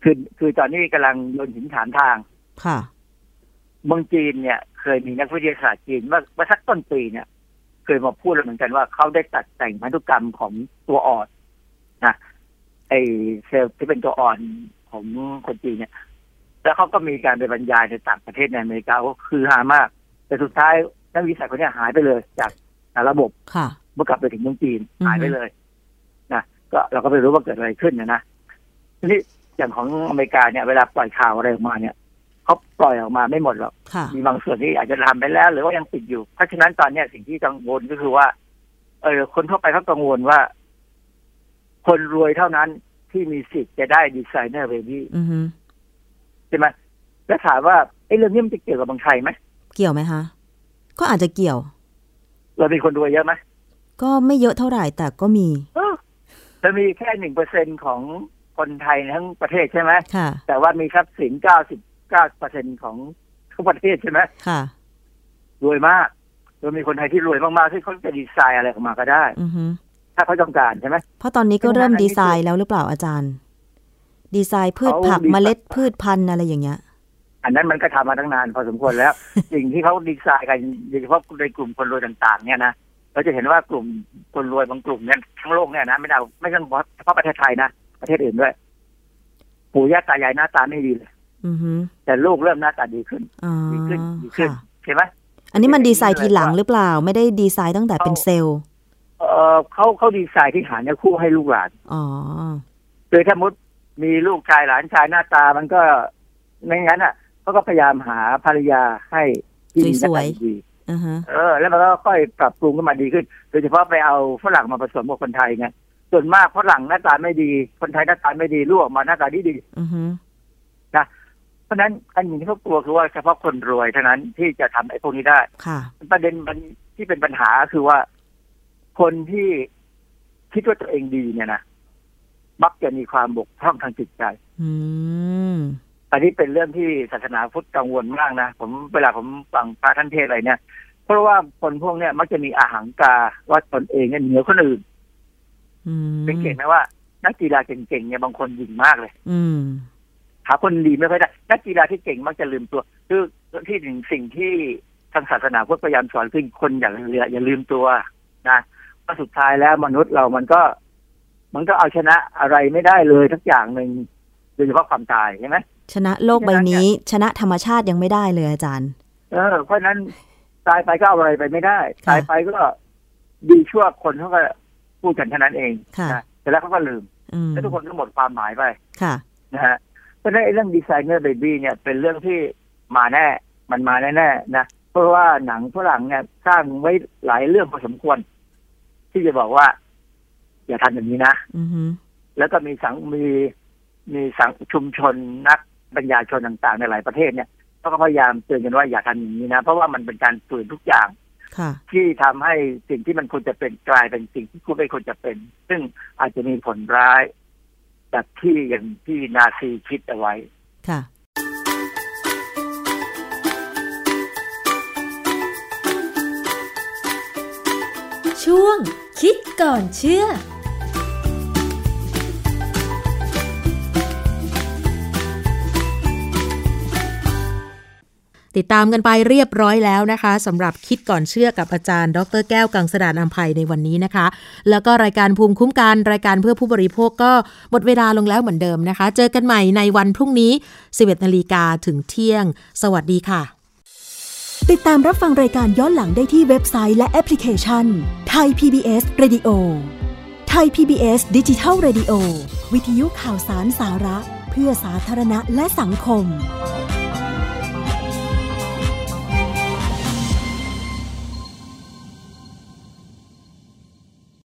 คือคือตอนนี้กำลังโยนหินถามทาง ค่ะ เมืองจีนเนี่ย เคยมีนักวิทยาศาสตร์จีนเมื่อเมื่อสักต้นปีเนี่ย เคยมาพูดแล้วเหมือนกันว่าเขาได้ตัดแต่งพันธุกรรมของตัวอ่อนนะไอเซลล์ที่เป็นตัวอ่อนของคนจีนเนี่ย แล้วเขาก็มีการไปบรรยายในต่างประเทศในอเมริกาก็คือหามาก แต่สุดท้ายนักวิทยาศาสตร์คนเนี้ยหายไปเลย จากระบบค่ะเมื่อกลับไปถึงเมืองจีนอือฮึหายไปเลยนะก็ก็เราก็ไม่รู้ว่าเกิดอะไรขึ้นนะนะทีนี้ อย่างของอเมริกาเนี่ยเวลาปล่อยข่าวอะไรออกมาเนี่ยเขาปล่อยออกมาไม่หมดหรอกค่ะมีบางส่วนที่อาจจะทำไปแล้ว หรือว่ายังติดอยู่ เพราะฉะนั้นตอนเนี้ยสิ่งที่กังวลก็คือว่า เออคนทั่วไปเขากังวลว่า คนรวยเท่านั้นที่มีสิทธิ์จะได้ดีไซเนอร์เบบี้อือฮึใช่ไหมแล้วถามว่าไอ้เรื่องนี้มันจะเกี่ยวกับบางไทยไหมเกี่ยวไหมคะก็อาจจะเกี่ยว เราเป็นคนรวยเยอะไหมก็ไม่เยอะเท่าไหร่แต่ก็มีเออจะมีแค่หนึ่งเปอร์เซ็นของ คนไทยทั้งประเทศใช่ไหมค่ะแต่ว่ามีทรัพย์สินเก้าสิบเก้าเปอร์เซ็นของทั้งประเทศใช่ไหมค่ะรวยมากโดยมีคนไทยที่รวยมากๆที่เขาจะดีไซน์อะไรออกมาก็ได้อือฮึถ้าเขาต้องการใช่ไหมเพราะตอนนี้ก็เพราะฉะนั้นเริ่มอันนี้ดีไซน์แล้วหรือเปล่าอาจารย์ ดีไซน์พืชเขาผักดีไซน์เมล็ดพืชพันธุ์อะไรอย่างเงี้ยอันนั้นมันก็ทำมาตั้งนานพอสมควรแล้ว สิ่งที่เขาดีไซน์กันโดยเฉพาะในกลุ่มคนรวยต่างๆ เนี่ยนะเราจะเห็นว่ากลุ่มคนรวยบางกลุ่มเนี่ยทั้งโลกเนี่ยนะไม่ได้ไม่ใช่เฉพาะประเทศไทยนะ ประเทศอื่นด้วยปู่ย่าตายายหน้าตาไม่ดีเลยอือฮึแต่ลูกเริ่มหน้าตาดีขึ้นอ๋อดีขึ้นดีขึ้นค่ะใช่ไหมอันนี้มันดีไซน์ทีหลังหรือเปล่า ไม่ได้ดีไซน์ตั้งแต่เป็นเซลล์เออเขาเขาดีไซน์ที่หาเนี่ยคู่ให้ลูกหลานอ๋อโดยถ้ามุดมีลูกชายหลานชายหน้าตามันก็ไม่งั้นอะเขาก็พยายามหาภรรยาให้ที่มีหน้าสวตายดีอือฮะเออ แล้วมันก็ค่อยปรับปรุงขึ้นมาดีขึ้น โดยเฉพาะไปเอาฝรั่งมาผสมกับคนไทยไง ส่วนมากฝรั่งหน้าตาไม่ดี คนไทยหน้าตาไม่ดีลูกออกมาหน้าตาดีดีอือฮึเพราะฉะนั้นอันหนึ่งที่เขากลัวคือว่าเฉพาะคนรวยเท่านั้นที่จะทำไอ้พวกนี้ได้ค่ะประเด็นมันที่เป็นปัญหาคือว่า คนที่คิดว่าตัวเองดีเนี่ยนะมักจะมีความบกพร่องทางจิตใจ อืมอันนี้เป็นเรื่องที่ศาสนาพุทธกังวลมากนะผมเวลาผมฟังพระท่านเทศน์อะไรเนี่ย เพราะว่าคนพวกเนี้ยมักจะมีอาหังกาว่าตนเองเนี่ยเหนือคนอื่น อืมเป็นเก่งไหมว่า นักกีฬาเก่งๆเนี่ยบางคนยิงมากเลย อืมหาคนดีไม่ค่อยได้ นักกีฬาที่เก่งมักจะลืมตัว คือที่หนึ่งสิ่งที่ทางศาสนาพุทธพยายามสอนคือคนอย่าลืมอย่าลืมตัวนะว่าสุดท้ายแล้วมนุษย์เรามันก็ มันก็เอาชนะอะไรไม่ได้เลยทักอย่างหนึ่งโดยเฉพาะความตายใช่ไหมชนะโลกใบนี้ ชนะธรรมชาติยังไม่ได้เลยอาจารย์ เออเพราะฉะนั้นตายไปก็เอาอะไรไปไม่ได้ค่ะตายไปก็ดีชั่วคนเขาก็ พูดกันเท่านั้นเองค่ะนะแต่แล้วเขาก็ลืมอืม แล้วทุกคนก็หมดความหมายไปค่ะนะฮะเพราะฉะนั้นไอ้เรื่องดีไซเนอร์เบบี้เนี่ยเป็นเรื่องที่มาแน่ มันมาแน่ๆนะเพราะว่าหนังฝรั่งเนี่ยสร้างไว้หลายเรื่องพอสมควร ที่จะบอกว่า อย่าทำอย่างนี้นะอือฮึแล้วก็มีสังมีมีสังชุมชนนักปัญญาชนต่างๆ ในหลายประเทศเนี่ยเขาก็พยายามเตือนกันว่าอย่าทำอย่างนี้นะ เพราะว่ามันเป็นการฝืนทุกอย่างค่ะ ที่ทำให้สิ่งที่มันควรจะเป็นกลายเป็นสิ่งที่ควรไม่ควรจะเป็น ซึ่งอาจจะมีผลร้ายแบบที่อย่างที่นาซีคิดเอาไว้ ค่ะ ช่วงคิดก่อนเชื่อ ติดตามกันไปเรียบร้อยแล้วนะคะสำหรับคิดก่อนเชื่อกับอาจารย์ ดรแก้วกังสดานอัมภัยในวันนี้นะคะ แล้วก็รายการภูมิคุ้มกันรายการเพื่อผู้บริโภคก็หมดเวลาลงแล้วเหมือนเดิมนะคะ เจอกันใหม่ในวันพรุ่งนี้ 11นาฬิกาถึงเที่ยง สวัสดีค่ะ ติดตามรับฟังรายการย้อนหลังได้ที่เว็บไซต์และแอปพลิเคชันไทย PBS Radio ไทย PBS ดิจิทัล Radio วิทยุข่าวสารสาระ เพื่อสาธารณะและสังคม